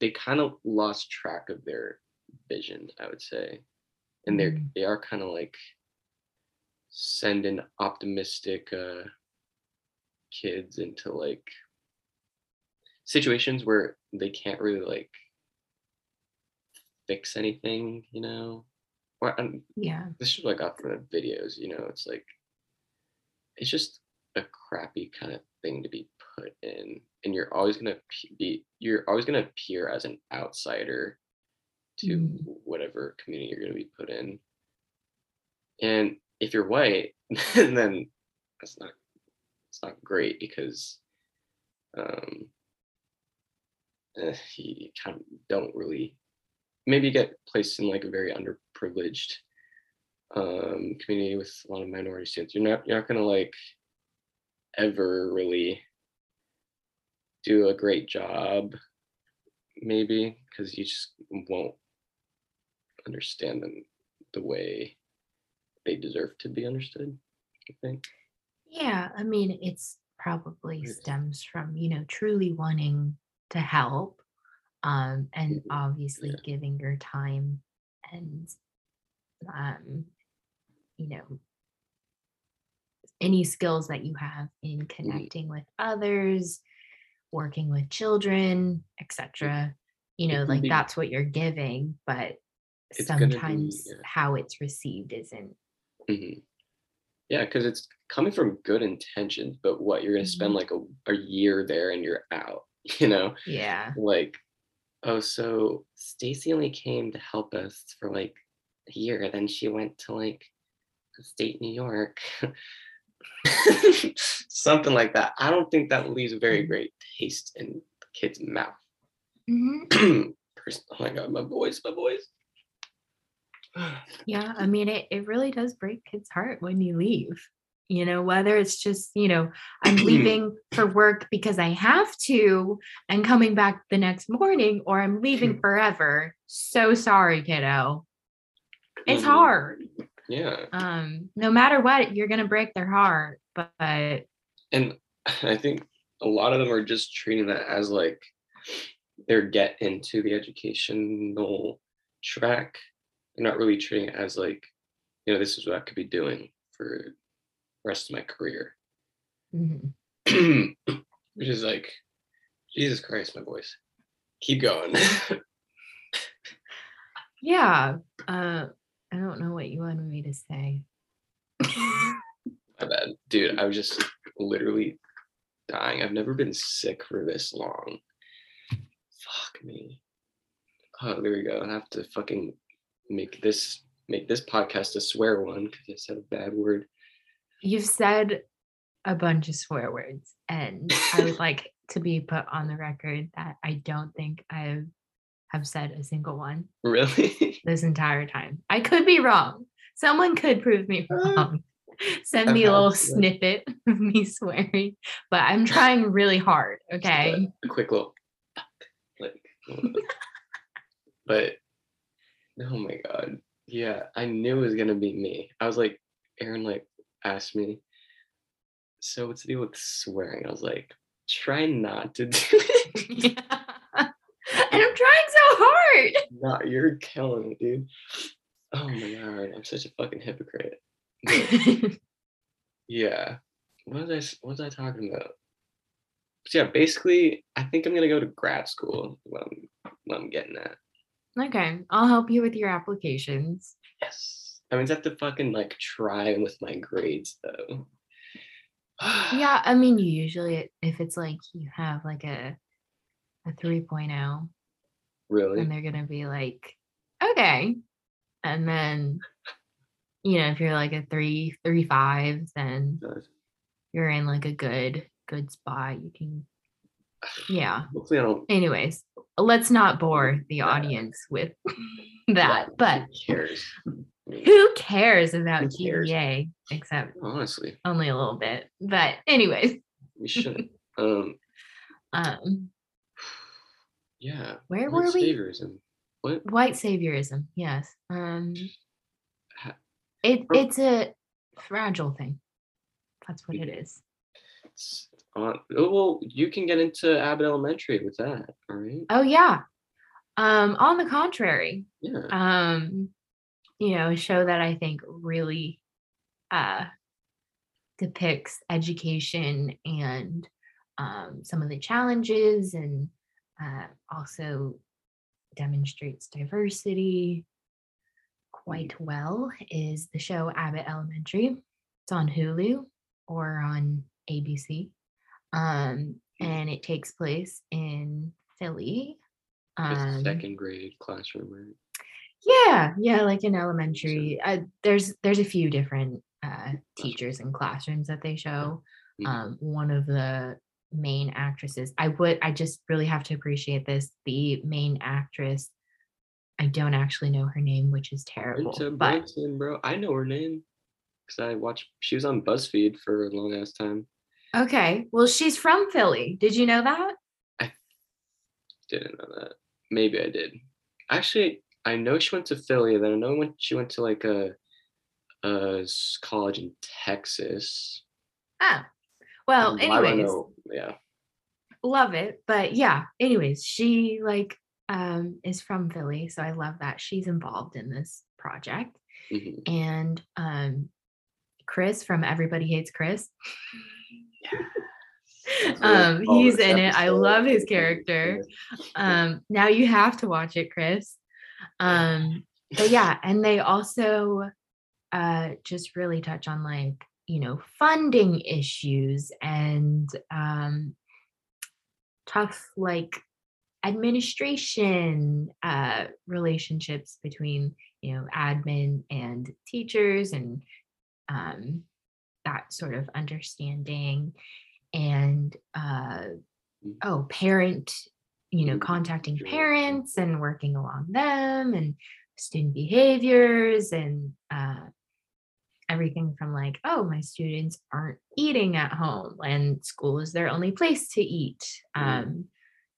they kind of lost track of their vision, I would say. And they're Mm. they are kind of like sending optimistic uh kids into like situations where they can't really like fix anything, you know. Or um, yeah. this is what I got from the videos, you know, it's like it's just a crappy kind of thing to be put in. And you're always gonna be you're always gonna appear as an outsider to Mm. whatever community you're gonna be put in. And if you're white, [laughs] then that's not it's not great because um eh, you kind of don't really maybe get placed in like a very underprivileged um community with a lot of minority students. You're not you're not gonna like ever really do a great job maybe because you just won't understand them the way they deserve to be understood i think Yeah, I mean, it's probably stems from, you know, truly wanting to help um and Mhm. obviously Yeah. giving your time and um you know any skills that you have in connecting with others, working with children, etc. You know, like be- that's what you're giving, but gonna be, sometimes yeah. how it's received isn't. Hmm Yeah, because it's coming from good intentions, but what you're gonna spend Mhm. like a, a year there and you're out, [laughs] you know? Yeah. Like, oh, so Stacy only came to help us for like a year, then she went to like state New York. [laughs] Something like that. I don't think that leaves a very Mhm. great taste in the kid's mouth. Mhm. [clears throat] Pers- oh my god, my voice, my voice. Yeah, I mean, it, it really does break kids' heart when you leave. You know, whether it's just, you know, I'm [clears throat] leaving for work because I have to and coming back the next morning, or I'm leaving forever. So sorry, kiddo. It's Mhm. hard. Yeah. Um, no matter what, you're gonna break their heart. But and [sighs] I think a lot of them are just treating that as like their get into the educational track. Not really treating it as like, you know, this is what I could be doing for the rest of my career. Mhm. [clears throat] Which is like, Jesus Christ, my voice. Keep going. [laughs] yeah, uh, I don't know what you wanted me to say. my bad. Dude, I was just literally dying. I've never been sick for this long. Fuck me. Oh, there we go. I have to fucking make this make this podcast a swear one because I said a bad word. You've said a bunch of swear words, and I would [laughs] like to be put on the record that I don't think I have said a single one Really? [laughs] this entire time. I could be wrong. Someone could prove me Uh, wrong. [laughs] Send me a little snippet of me swearing, but I'm trying really hard. Okay. A, a quick little like but oh my god. Yeah, I knew it was gonna be me. I was like, Erin like asked me, so what's the deal with swearing? I was like, try not to do it. [laughs] And I'm trying so hard. [laughs] No, you're killing it, dude. Oh my god, I'm such a fucking hypocrite. But [laughs] yeah. What was I what was I talking about? So yeah, basically, I think I'm gonna go to grad school. What I'm, what I'm getting at. Okay. I'll help you with your applications. Yes. I mean, I have to fucking like try with my grades though. Yeah, I mean, [sighs] usually if it's like you have like a a 3.0, Really? And they're gonna be like, okay. And then, you know, if you're like a three, three five, then you're in like a good, good spot. You can yeah. Hopefully, I don't. Anyways, let's not bore the audience with [laughs] that. But Who cares? Who cares about Who cares? GPA except honestly, only a little bit. But anyways, we shouldn't. [laughs] um. um Yeah. where white were we? saviorism. What? White saviorism, yes. Um it it's a fragile thing. That's what it is. It's on, oh, well, you can get into Abbott Elementary with that. All right. Oh yeah. Um on the contrary, Yeah. um you know, a show that I think really uh depicts education and um some of the challenges and uh also demonstrates diversity quite well is the show Abbott Elementary. It's on Hulu or on ABC. Um, and it takes place in Philly. Um, second grade classroom, right? yeah, yeah, like in elementary. Uh, there's there's a few different uh, teachers and classrooms that they show. Mhm. Um, one of the main actresses, I would, I just really have to appreciate this. The main actress, I don't actually know her name, which is terrible. But Brunson, bro. I know her name because I watched. She was on BuzzFeed for a long ass time. Okay, well, she's from Philly. Did you know that? I didn't know that. Maybe I did. Actually, I know she went to Philly. Then I know when she went to like a, a college in Texas. Ah, well, Um, I don't anyways, know. Yeah. love it. But yeah, anyways, she like um is from Philly, so I love that she's involved in this project. mhm. And um Chris from Everybody Hates Chris. Um he's in it. I love his character. Um now you have to watch it, Chris. Um but yeah, and they also uh just really touch on like, you know, funding issues and um tough like administration uh relationships between you know admin and teachers and um that sort of understanding and uh oh parent you know Mm, contacting parents and working along them and student behaviors and uh everything from like oh my students aren't eating at home and school is their only place to eat Mm. um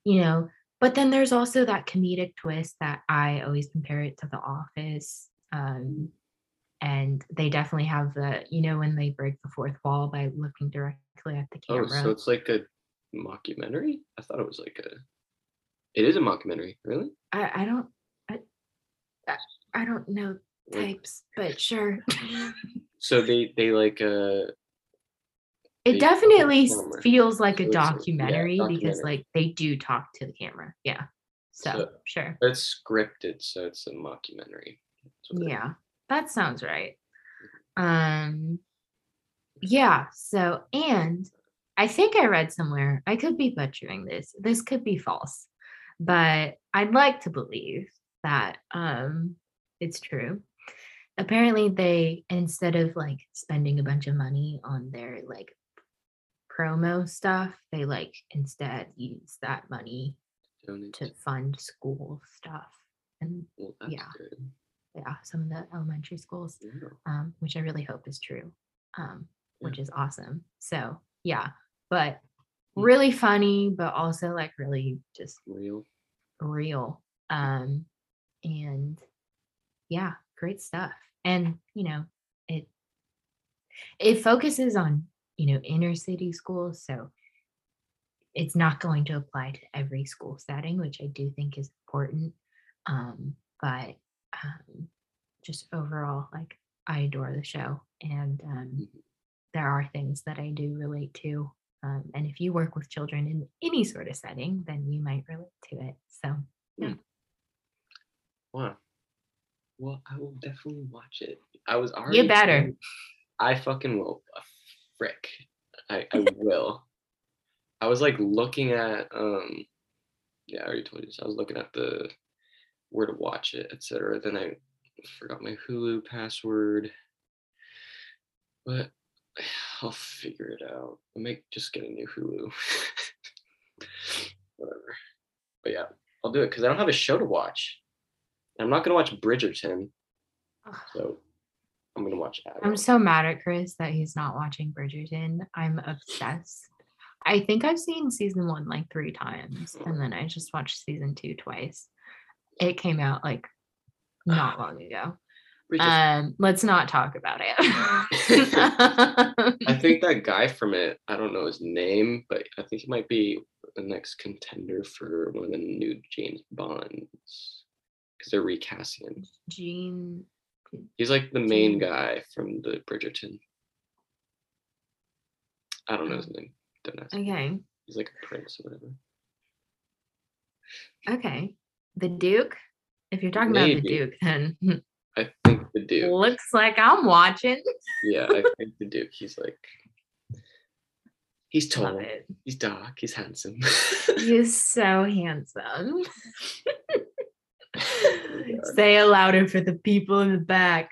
you know but then there's also that comedic twist that i always compare it to the office um and they definitely have the you know when they break the fourth wall by looking directly at the camera. Oh, camera so it's like a mockumentary? I thought it was like a. It is a mockumentary, really? I, I don't I, I I don't know Like, types but sure [laughs] so they they like uh it definitely feels like So a it's yeah, documentary because like they do talk to the camera yeah so So- sure it's scripted, so it's a mockumentary. Yeah, that sounds right. Um yeah, so and I think I read somewhere, I could be butchering this. This could be false, but I'd like to believe that um it's true. Apparently they instead of like spending a bunch of money on their like promo stuff, they like instead use that money Donate. to fund school stuff and Well, that's yeah. good. Yeah, some of the elementary schools, Yeah. um, which I really hope is true, um, Yeah. which is awesome. So yeah, but Mm. really funny, but also like really just Real. real. Um, and yeah, great stuff. And you know, it it focuses on you know inner city schools, so it's not going to apply to every school setting, which I do think is important. Um, but um, just overall, like I adore the show, and um, Mhm. there are things that I do relate to. Um, and if you work with children in any sort of setting, then you might relate to it. So yeah. Wow. Well, I will definitely watch it. I was already. You better. I fucking will. Frick. I I [laughs] will. I was like looking at um. Yeah, I already told you this. I was looking at the where to watch it, etc. Then I forgot my Hulu password. But [sighs] I'll figure it out. I might just get a new Hulu. [laughs] Whatever. But yeah, I'll do it because I don't have a show to watch. I'm not gonna watch Bridgerton, so I'm gonna watch Admiral. I'm so mad at Chris that he's not watching Bridgerton. I'm obsessed. I think I've seen season one like three times, and then I just watched season two twice. It came out like not long ago. [sighs] Um, let's not talk about it. [laughs] I think [laughs] that guy from it, I don't know his name, but I think he might be the next contender for one of the new James Bonds because they're recasting him. Gene. He's like the main guy from the Bridgerton. I don't know his name. Don't ask. Okay. He's like a prince or whatever. Okay. The Duke. If you're talking about the Duke, then [laughs] I think the Duke. looks like I'm watching. Yeah, I [laughs] think the Duke. He's like, he's tall. He's dark. He's handsome. [laughs] He's so handsome. Say it louder for the people in the back.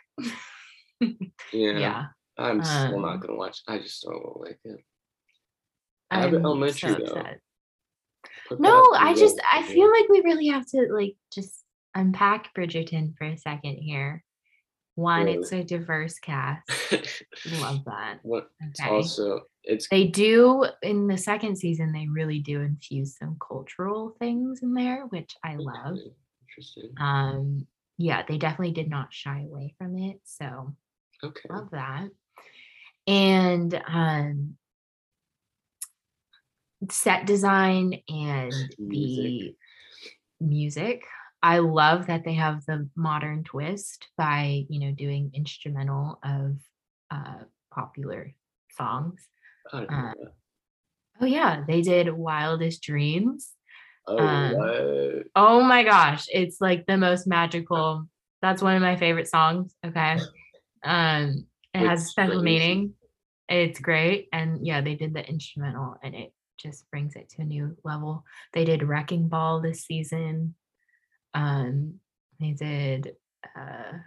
yeah, Yeah. I'm still Um, not gonna watch. I just don't like it. I'm Abbott so Elementary, though. upset. No, I just I feel like we really have to like just unpack Bridgerton for a second here. One, Really? it's a diverse cast. [laughs] Love that. what it's Okay. also it's They do in the second season, they really do infuse some cultural things in there, which I love. interesting. Um, yeah, they definitely did not shy away from it. So Okay. love that. And um set design and the music. I love that they have the modern twist by, you know, doing instrumental of uh popular songs. Uh. Oh yeah, they did Wildest Dreams. Oh, um. Oh my gosh, it's like the most magical. That's one of my favorite songs. Okay. Um it has special meaning. It's great. And yeah, they did the instrumental and it just brings it to a new level. They did Wrecking Ball this season. Um they did uh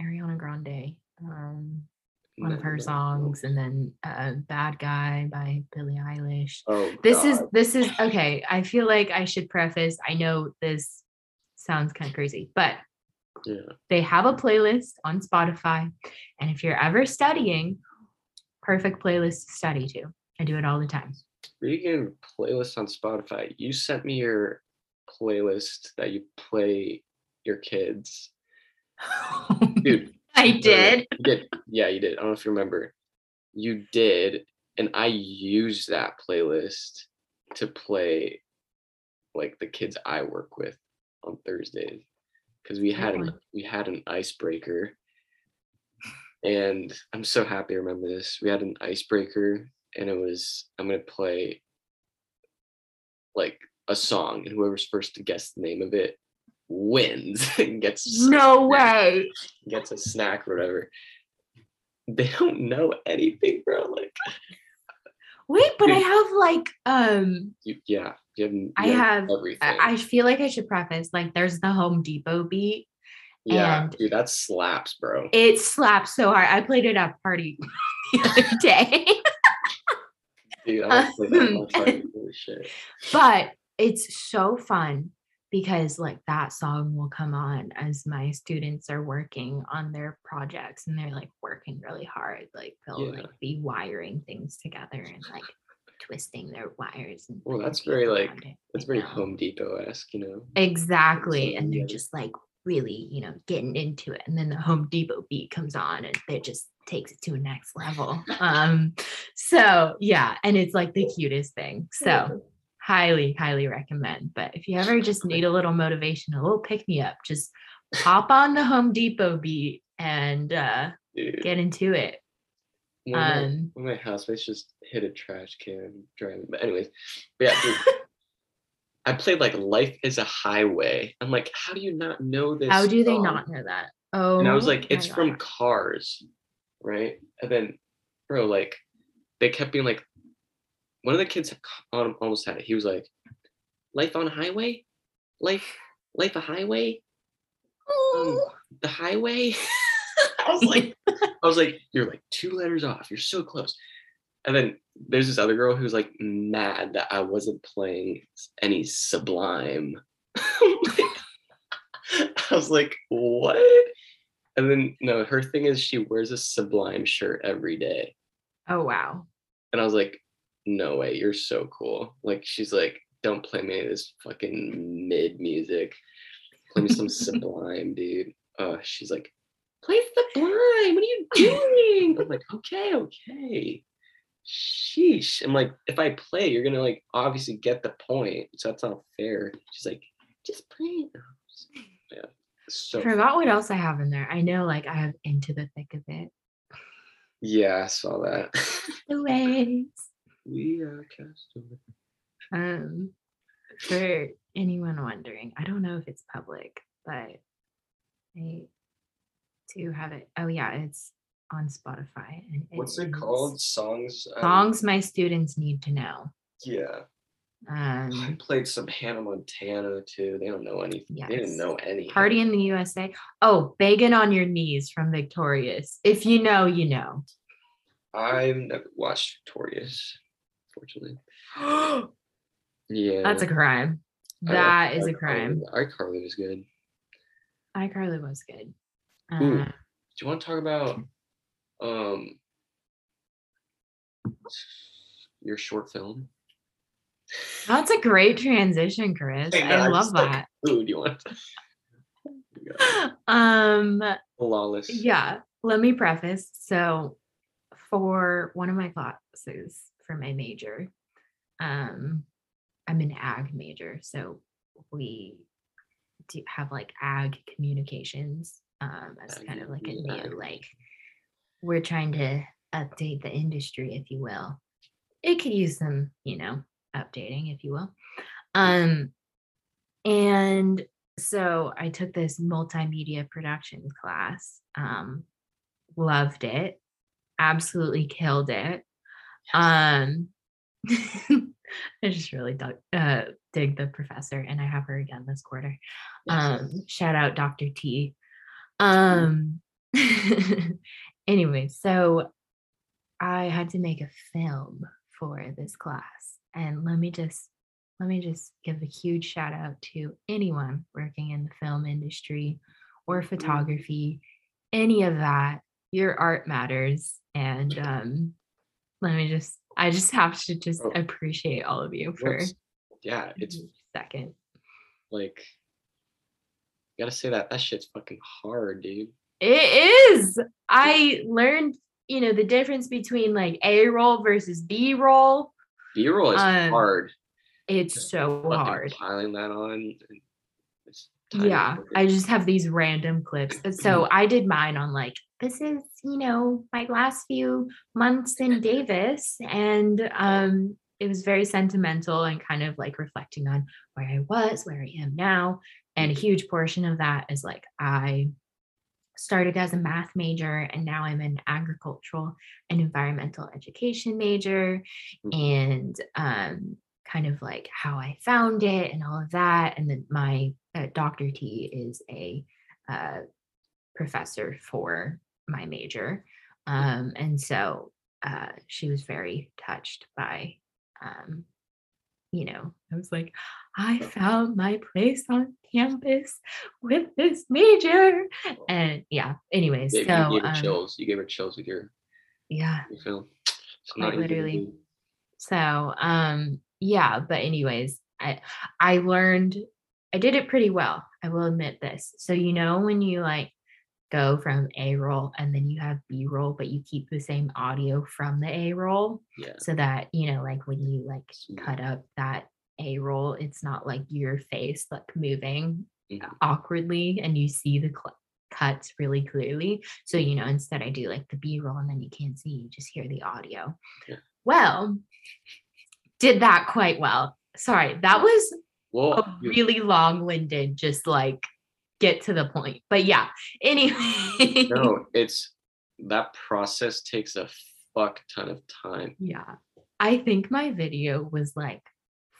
Ariana Grande. Um one of her songs and then uh Bad Guy by Billie Eilish Oh, this is this is okay i feel like i should preface i know this sounds kind of crazy but yeah. they have a playlist on spotify and if you're ever studying perfect playlist to study to i do it all the time Speaking of playlists on Spotify, you sent me your playlist that you play your kids. [laughs] Dude, i did You did. Yeah, you did. I don't know if you remember. You did. And I used that playlist to play like the kids I work with on Thursdays. Because we had an we had an icebreaker. And I'm so happy I remember this. We had an icebreaker and it was I'm gonna play like a song and whoever's first to guess the name of it wins [laughs] and gets no way gets a snack or whatever. They don't know anything, bro. Like [laughs] wait but i have like um you, yeah, you have. You I have- everything. I feel like i should preface like there's the home depot beat yeah, and- dude, that slaps, bro. it slaps so hard i played it at a party [laughs] the other day Dude, I don't play that much. Like, [laughs] but it's so fun because like that song will come on as my students are working on their projects and they're like working really hard like they'll Yeah. like be wiring things together and like twisting their wires and Well, that's very, like, it, It's very know. Home Depot esque, you know. exactly and they're just like really you know getting into it and then the home depot beat comes on and it just takes it to a next level um so yeah and it's like the cutest thing so highly highly recommend but if you ever just need a little motivation a little pick me up just pop on the home depot beat and uh get into it one, my, um my housemates just hit a trash can driving. But anyways, but yeah, dude, [laughs] I played like Life is a Highway. I'm like, how do you not know this? How do they song? not know that? Oh, And I was like, my it's from Cars, right? And then, bro, like, they kept being like, one of the kids almost had it. He was like, "Life on highway, life, life a highway, um, the highway." [laughs] I was like, [laughs] I was like, you're like two letters off. You're so close. And then there's this other girl who's like mad that I wasn't playing any Sublime. [laughs] I was like, what? And then no, her thing is she wears a Sublime shirt every day. Oh wow. And I was like, no way, you're so cool. Like she's like, don't play me this fucking mid music. Play me some [laughs] Sublime, dude. Uh, she's like, play Sublime. What are you [laughs] doing? I'm like, okay, okay. Sheesh. I'm like, if I play, you're gonna like obviously get the point. So that's not fair. She's like, just play. So I forgot what else I have in there. I know, like I have into the thick of it. yeah, I saw that. [laughs] The waves. we are castaway. Um, for anyone wondering, I don't know if it's public, but I do have it. Oh yeah, it's on Spotify. And What's it is called? Songs. um, Songs my students need to know. Yeah. I Um, played some Hannah Montana too. They don't know anything. They didn't know any. Party in the USA. Oh, begging on your knees from Victorious. If you know, you know. I've never watched Victorious, fortunately. Yeah. [gasps] That's a crime. I That is a crime. iCarly was good. iCarly was good. Ooh. Uh, Do you want to talk about um your short film? That's a great transition, Chris. I know, I love just, like, that. Ooh, do you want? [laughs] um lawless. yeah let me preface so for one of my classes for my major um i'm an ag major so we do have like ag communications um as Ag, kind of like a yeah, ag. new like we're trying to update the industry if you will it could use some you know updating if you will um and so I took this multimedia production class. Um, loved it, absolutely killed it. Um, [laughs] I just really dug, uh, dig the professor, and I have her again this quarter. Um, shout out Dr. T. Um, [laughs] anyway, so I had to make a film for this class, and let me just let me just give a huge shout out to anyone working in the film industry or photography, any of that. Your art matters, and um, let me just I just have to just Oh. appreciate all of you for yeah, it's second. like gotta say that that shit's fucking hard, dude. It is. I learned, you know, the difference between like A roll versus B roll. B-roll is Um, hard. It's so hard. Piling that on. Yeah, I just have these random clips. So [clears throat] I did mine on like, this is, you know, my last few months in Davis. And um, it was very sentimental and kind of like reflecting on where I was, where I am now. And a huge portion of that is like, I started as a math major and now I'm an agricultural and environmental education major. Mhm. And um, kind of like how I found it and all of that. And then my uh, Dr. T is a uh, professor for my major. Um, and so uh, she was very touched by, um, you know, I was like, I found my place on campus with this major. And yeah, anyways, Babe, so you gave her um, chills. You gave her chills with your, yeah, your film. It's Quite not easy to literally. So um yeah, but anyways, I I learned I did it pretty well. I will admit this. So you know when you like go from A roll and then you have B roll, but you keep the same audio from the A roll Yeah. so that you know like when you like cut up that A roll, it's not like your face like moving Mhm. awkwardly and you see the cl- cuts really clearly. So, you know, instead I do like the B roll and then you can't see, you just hear the audio. Yeah. Well, did that quite well. Sorry, that was Well, a really long-winded, just like get to the point. But yeah, anyway. no, it's that process takes a fuck ton of time. Yeah. I think my video was like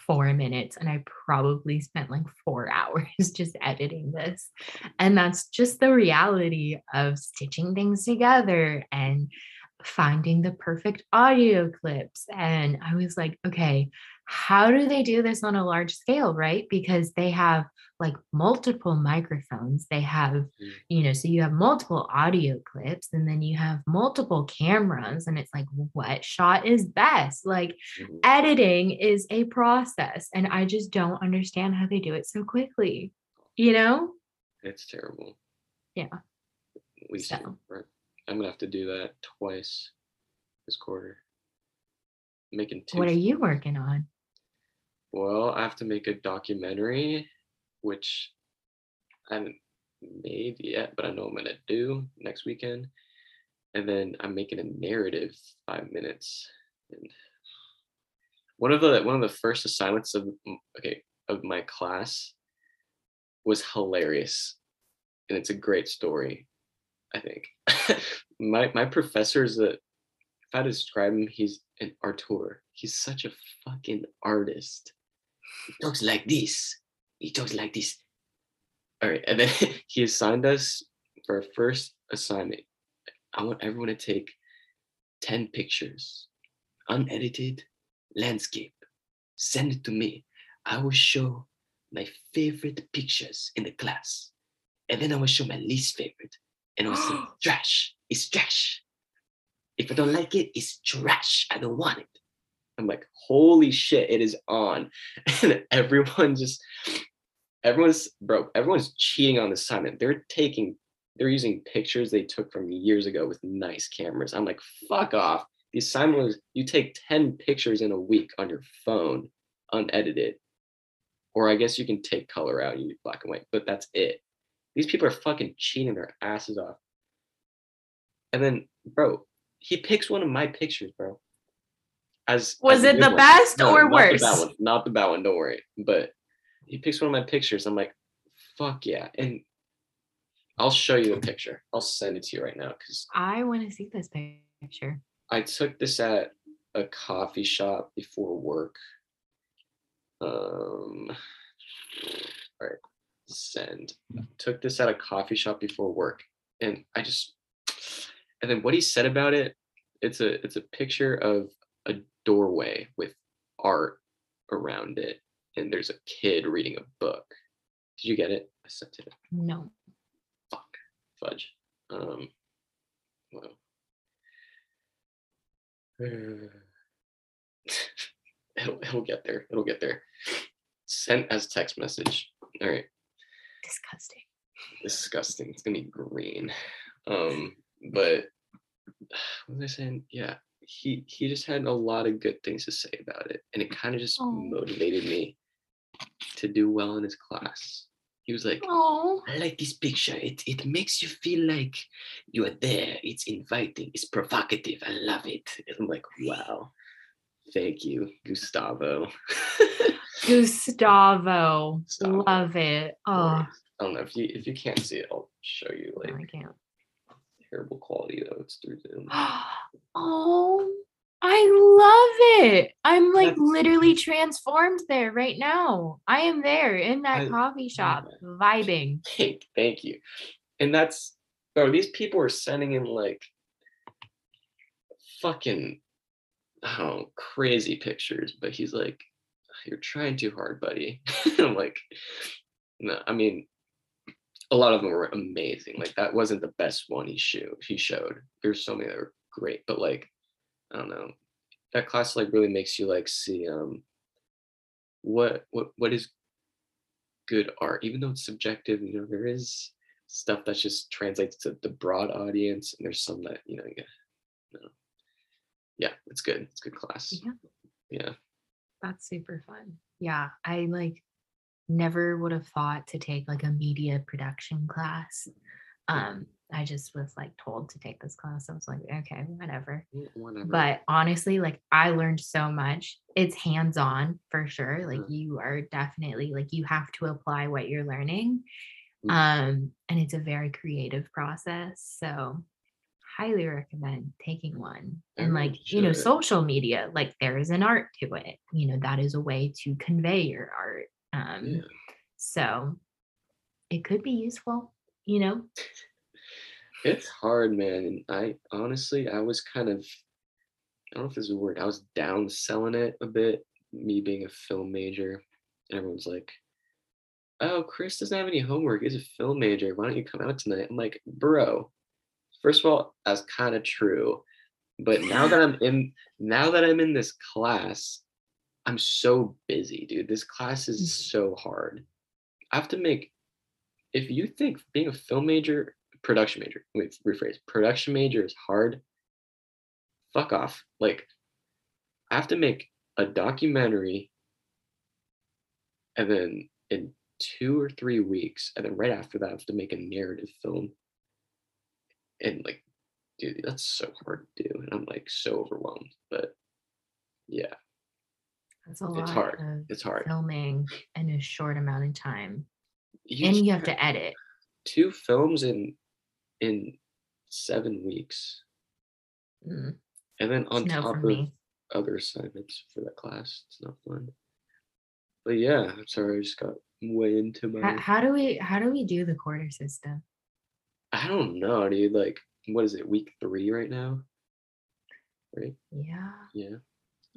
four minutes and I probably spent like four [laughs] hours just editing this. And that's just the reality of stitching things together and finding the perfect audio clips. And I was like, okay, how do they do this on a large scale? Right. Because they have like multiple microphones. They have, Mm. you know, so you have multiple audio clips and then you have multiple cameras. And it's like, what shot is best? Like, Mhm. editing is a process and i just don't understand how they do it so quickly you know It's terrible. Yeah. We So. right. I'm gonna have to do that twice this quarter. Making two. what are you working on Well, I have to make a documentary, which I haven't made yet, but I know I'm gonna do next weekend. And then I'm making a narrative five minutes. And one of the one of the first assignments of okay of my class was hilarious, and it's a great story. I think [laughs] my my professor is a if I describe him, he's an auteur. He's such a fucking artist. He talks like this. He talks like this. All right, and then [laughs] he assigned us for our first assignment. I want everyone to take ten pictures, unedited, landscape. Send it to me. I will show my favorite pictures in the class, and then I will show my least favorite. And I will say, [gasps] trash. It's trash. If I don't like it, it's trash. I don't want it. I'm like, holy shit, it is on. [laughs] And everyone just, everyone's, bro, everyone's cheating on the assignment. They're taking, they're using pictures they took from years ago with nice cameras. I'm like, fuck off. The assignment was you take 10 pictures in a week on your phone, unedited. Or I guess you can take color out and use black and white, but that's it. These people are fucking cheating their asses off. And then, bro, he picks one of my pictures, bro. As Was as it the one. best or not worse? The bad one, not the bad one. Don't worry. But he picks one of my pictures. I'm like, fuck yeah. And I'll show you the picture. I'll send it to you right now because i want to see this picture I took this at a coffee shop before work. Um, all right, send. Took this at a coffee shop before work, and I just, and then what he said about it, it's a it's a picture of a doorway with art around it, and there's a kid reading a book. Did you get it? I sent it. no Fuck, fudge. Um, well. [sighs] it'll, it'll get there. It'll get there. Sent as text message. All right. disgusting Disgusting. It's gonna be green. Um, but [sighs] what was I saying? Yeah, he he just had a lot of good things to say about it, and it kind of just motivated me to do well in his class. He was like, oh I like this picture. It it makes you feel like you are there. It's inviting. It's provocative. I love it. And I'm like, wow. Thank you, Gustavo. [laughs] gustavo Gustavo. love it oh. I don't know if you if you can't see it, I'll show you no, i can't terrible quality though. It's through Zoom. [gasps] oh I love it. I'm like That's- literally transformed there right now. I am there in that I coffee shop vibing. [laughs] Thank, thank you. And that's bro, these people are sending in like fucking oh crazy pictures, but he's like, You're trying too hard, buddy. [laughs] I'm like, no, I mean, a lot of them were amazing. Like that wasn't the best one he showed he showed. There's so many that were great, but like, I don't know. That class like really makes you like see um what what what is good art, even though it's subjective, you know, there is stuff that just translates to the broad audience, and there's some that, you know, yeah, no. Yeah, it's good. It's good class. Yeah. Yeah. That's super fun. Yeah, I like never would have thought to take like a media production class. Um, I just was like told to take this class. I was like, okay, whatever. Yeah, Whatever. But honestly, like I learned so much. It's hands on for sure. Like Mhm. you are definitely like you have to apply what you're learning. Mhm. Um, and it's a very creative process. So highly recommend taking one. And like, you know, social media, like there is an art to it. You know, that is a way to convey your art. Um, yeah. so it could be useful, you know. It's hard, man. And I honestly, I was kind of, I don't know if this is a word, I was down selling it a bit, me being a film major. And everyone's like, oh, Chris doesn't have any homework. He's a film major. Why don't you come out tonight? I'm like, bro, first of all, that's kind of true. But now that [laughs] I'm in, now that I'm in this class, I'm so busy, dude. This class is Mhm. so hard. I have to make, if you think being a film major, production major, wait, rephrase, production major is hard, fuck off. Like, I have to make a documentary and then in two or three weeks, and then right after that, I have to make a narrative film. And like, dude, that's so hard to do. And I'm like so overwhelmed. But yeah, That's a lot It's hard. of it's hard. filming in a short amount of time. You and you have to edit. two films in in seven weeks. Mm, And then on top of me. other assignments for that class. It's not fun. But yeah, I'm sorry, I just got way into my How, how do we how do we do the quarter system? I don't know, dude. Like, what is it, week three right now? Right? Yeah. Yeah.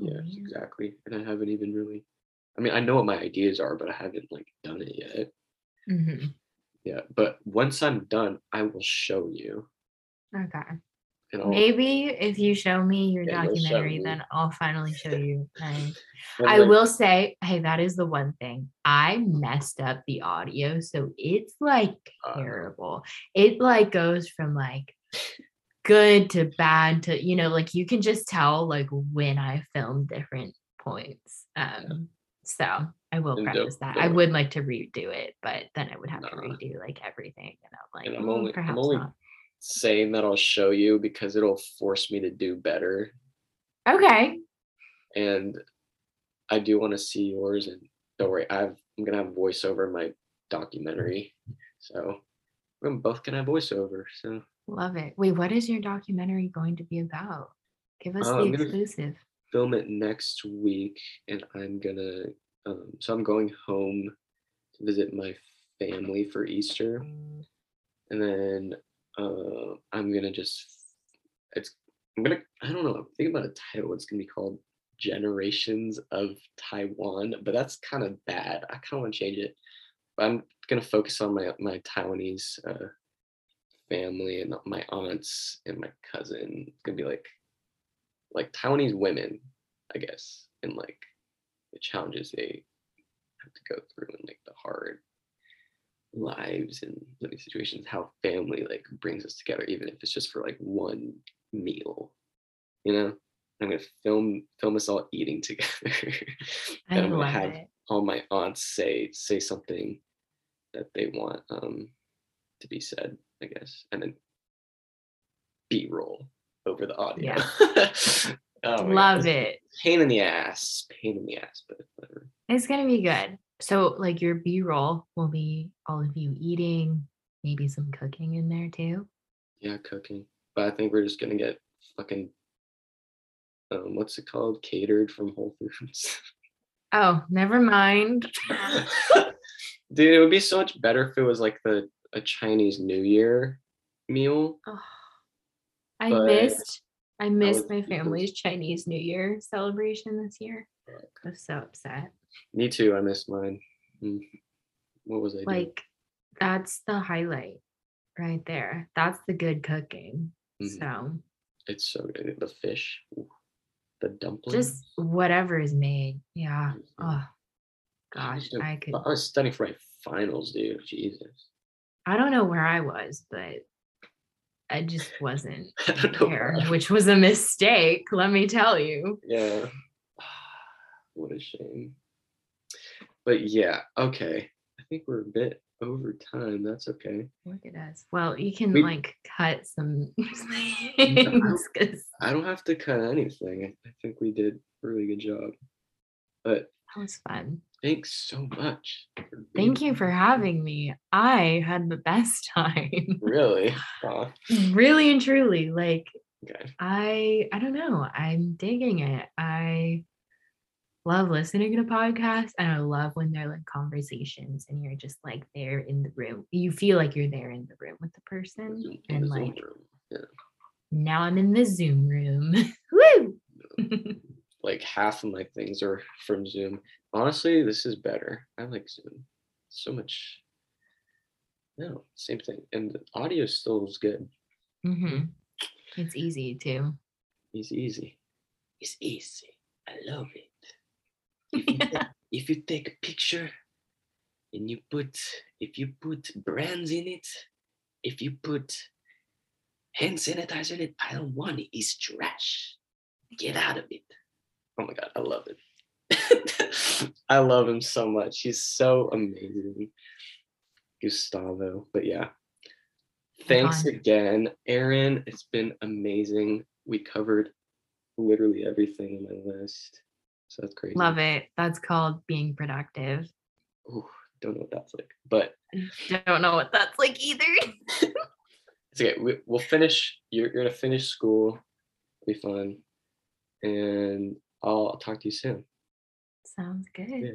Oh, Yeah, exactly. And I haven't even really I mean, I know what my ideas are, but I haven't like done it yet. Mhm. Yeah. But once I'm done, I will show you. Okay. Maybe if you show me your Yeah, documentary, me. then I'll finally show [laughs] you. I then- will say, hey, that is the one thing. I messed up the audio, so it's like Uh, terrible. It like goes from like good to bad to you know, like you can just tell like when I film different points. Um, so I will And preface that. I would like to redo it, but then I would have to redo like everything. And I'm like, And I'm "Mm, only- I'm perhaps only- not. saying that I'll show you because it'll force me to do better. Okay. And I do want to see yours. And don't worry, I've, I'm gonna have voiceover in my documentary. So we're both gonna have voiceover. So Love it. Wait, what is your documentary going to be about? Give us Oh, the I'm exclusive. film it next week and I'm gonna um so I'm going home to visit my family for Easter. And then uh I'm gonna just it's I'm gonna I don't know, I'm about a title. It's gonna be called Generations of Taiwan, but that's kind of bad. I kind of want to change it. But I'm gonna focus on my my Taiwanese uh family and my aunts and my cousin. It's gonna be like like Taiwanese women, I guess, and like the challenges they have to go through and like the hard lives and living situations, how family like brings us together, even if it's just for like one meal. You know? I'm gonna film film us all eating together. [laughs] I and I'm gonna have it. all my aunts say say something that they want um to be said, I guess. And then B roll over the audio. [laughs] Oh my God, Love it. Pain in the ass. Pain in the ass, but whatever. It's gonna be good. So, like your B roll will be all of you eating, maybe some cooking in there too. Yeah, cooking. But I think we're just gonna get fucking um what's it called? Catered from Whole Foods. Oh, never mind. [laughs] Dude, it would be so much better if it was like the a Chinese New Year meal. Oh, I But missed. I missed was my family's Chinese New Year celebration this year. I was so upset. Me too, I missed mine. Mm. What was I doing? Like, that's the highlight right there. That's the good cooking. Mhm. So, It's so good. The fish, the dumplings. just whatever is made. Yeah. Oh, gosh, I could. I was studying for my finals, dude. Jesus. I don't know where I was, but I just wasn't [laughs] I don't there, which was a mistake. Let me tell you. Yeah. [sighs] What a shame. But yeah, okay. I think we're a bit over time. That's okay. Look at us. Well, you can We- like cut some [laughs] things 'cause I don't have to cut anything. I, I think we did a really good job. But that was fun. thanks so much. Thank you for having me. I had the best [laughs] time. Really? Aw, really and truly. Like. I I don't know. I'm digging it. I love listening to podcasts and I love when they're like conversations and you're just like there in the room. You feel like you're there in the room with the person. Mm-hmm, Zoom- And the like. Yeah. now I'm in the Zoom room. [laughs] Woo! [laughs] like half of my things are from Zoom. Honestly, this is better. I like Zoom so much. No, same thing. And the audio still is good. Mhm. It's easy too. It's easy. It's easy. I love it. If you, take, [laughs] if you take a picture and you put if you put brands in it, if you put hand sanitizer in it, I don't want it. It's trash. Get out of it. Oh my god, I love it. [laughs] I love him so much. He's so amazing. Gustavo. But yeah. Thanks again, Erin. It's been amazing. We covered literally everything on my list. So that's crazy. Love it. That's called being productive. Ooh, don't know what that's like, but I [laughs] Don't know what that's like either. [laughs] it's okay. We, we'll finish. You're, you're gonna finish school. It'll be fun, and I'll talk to you soon. Sounds good. Yeah.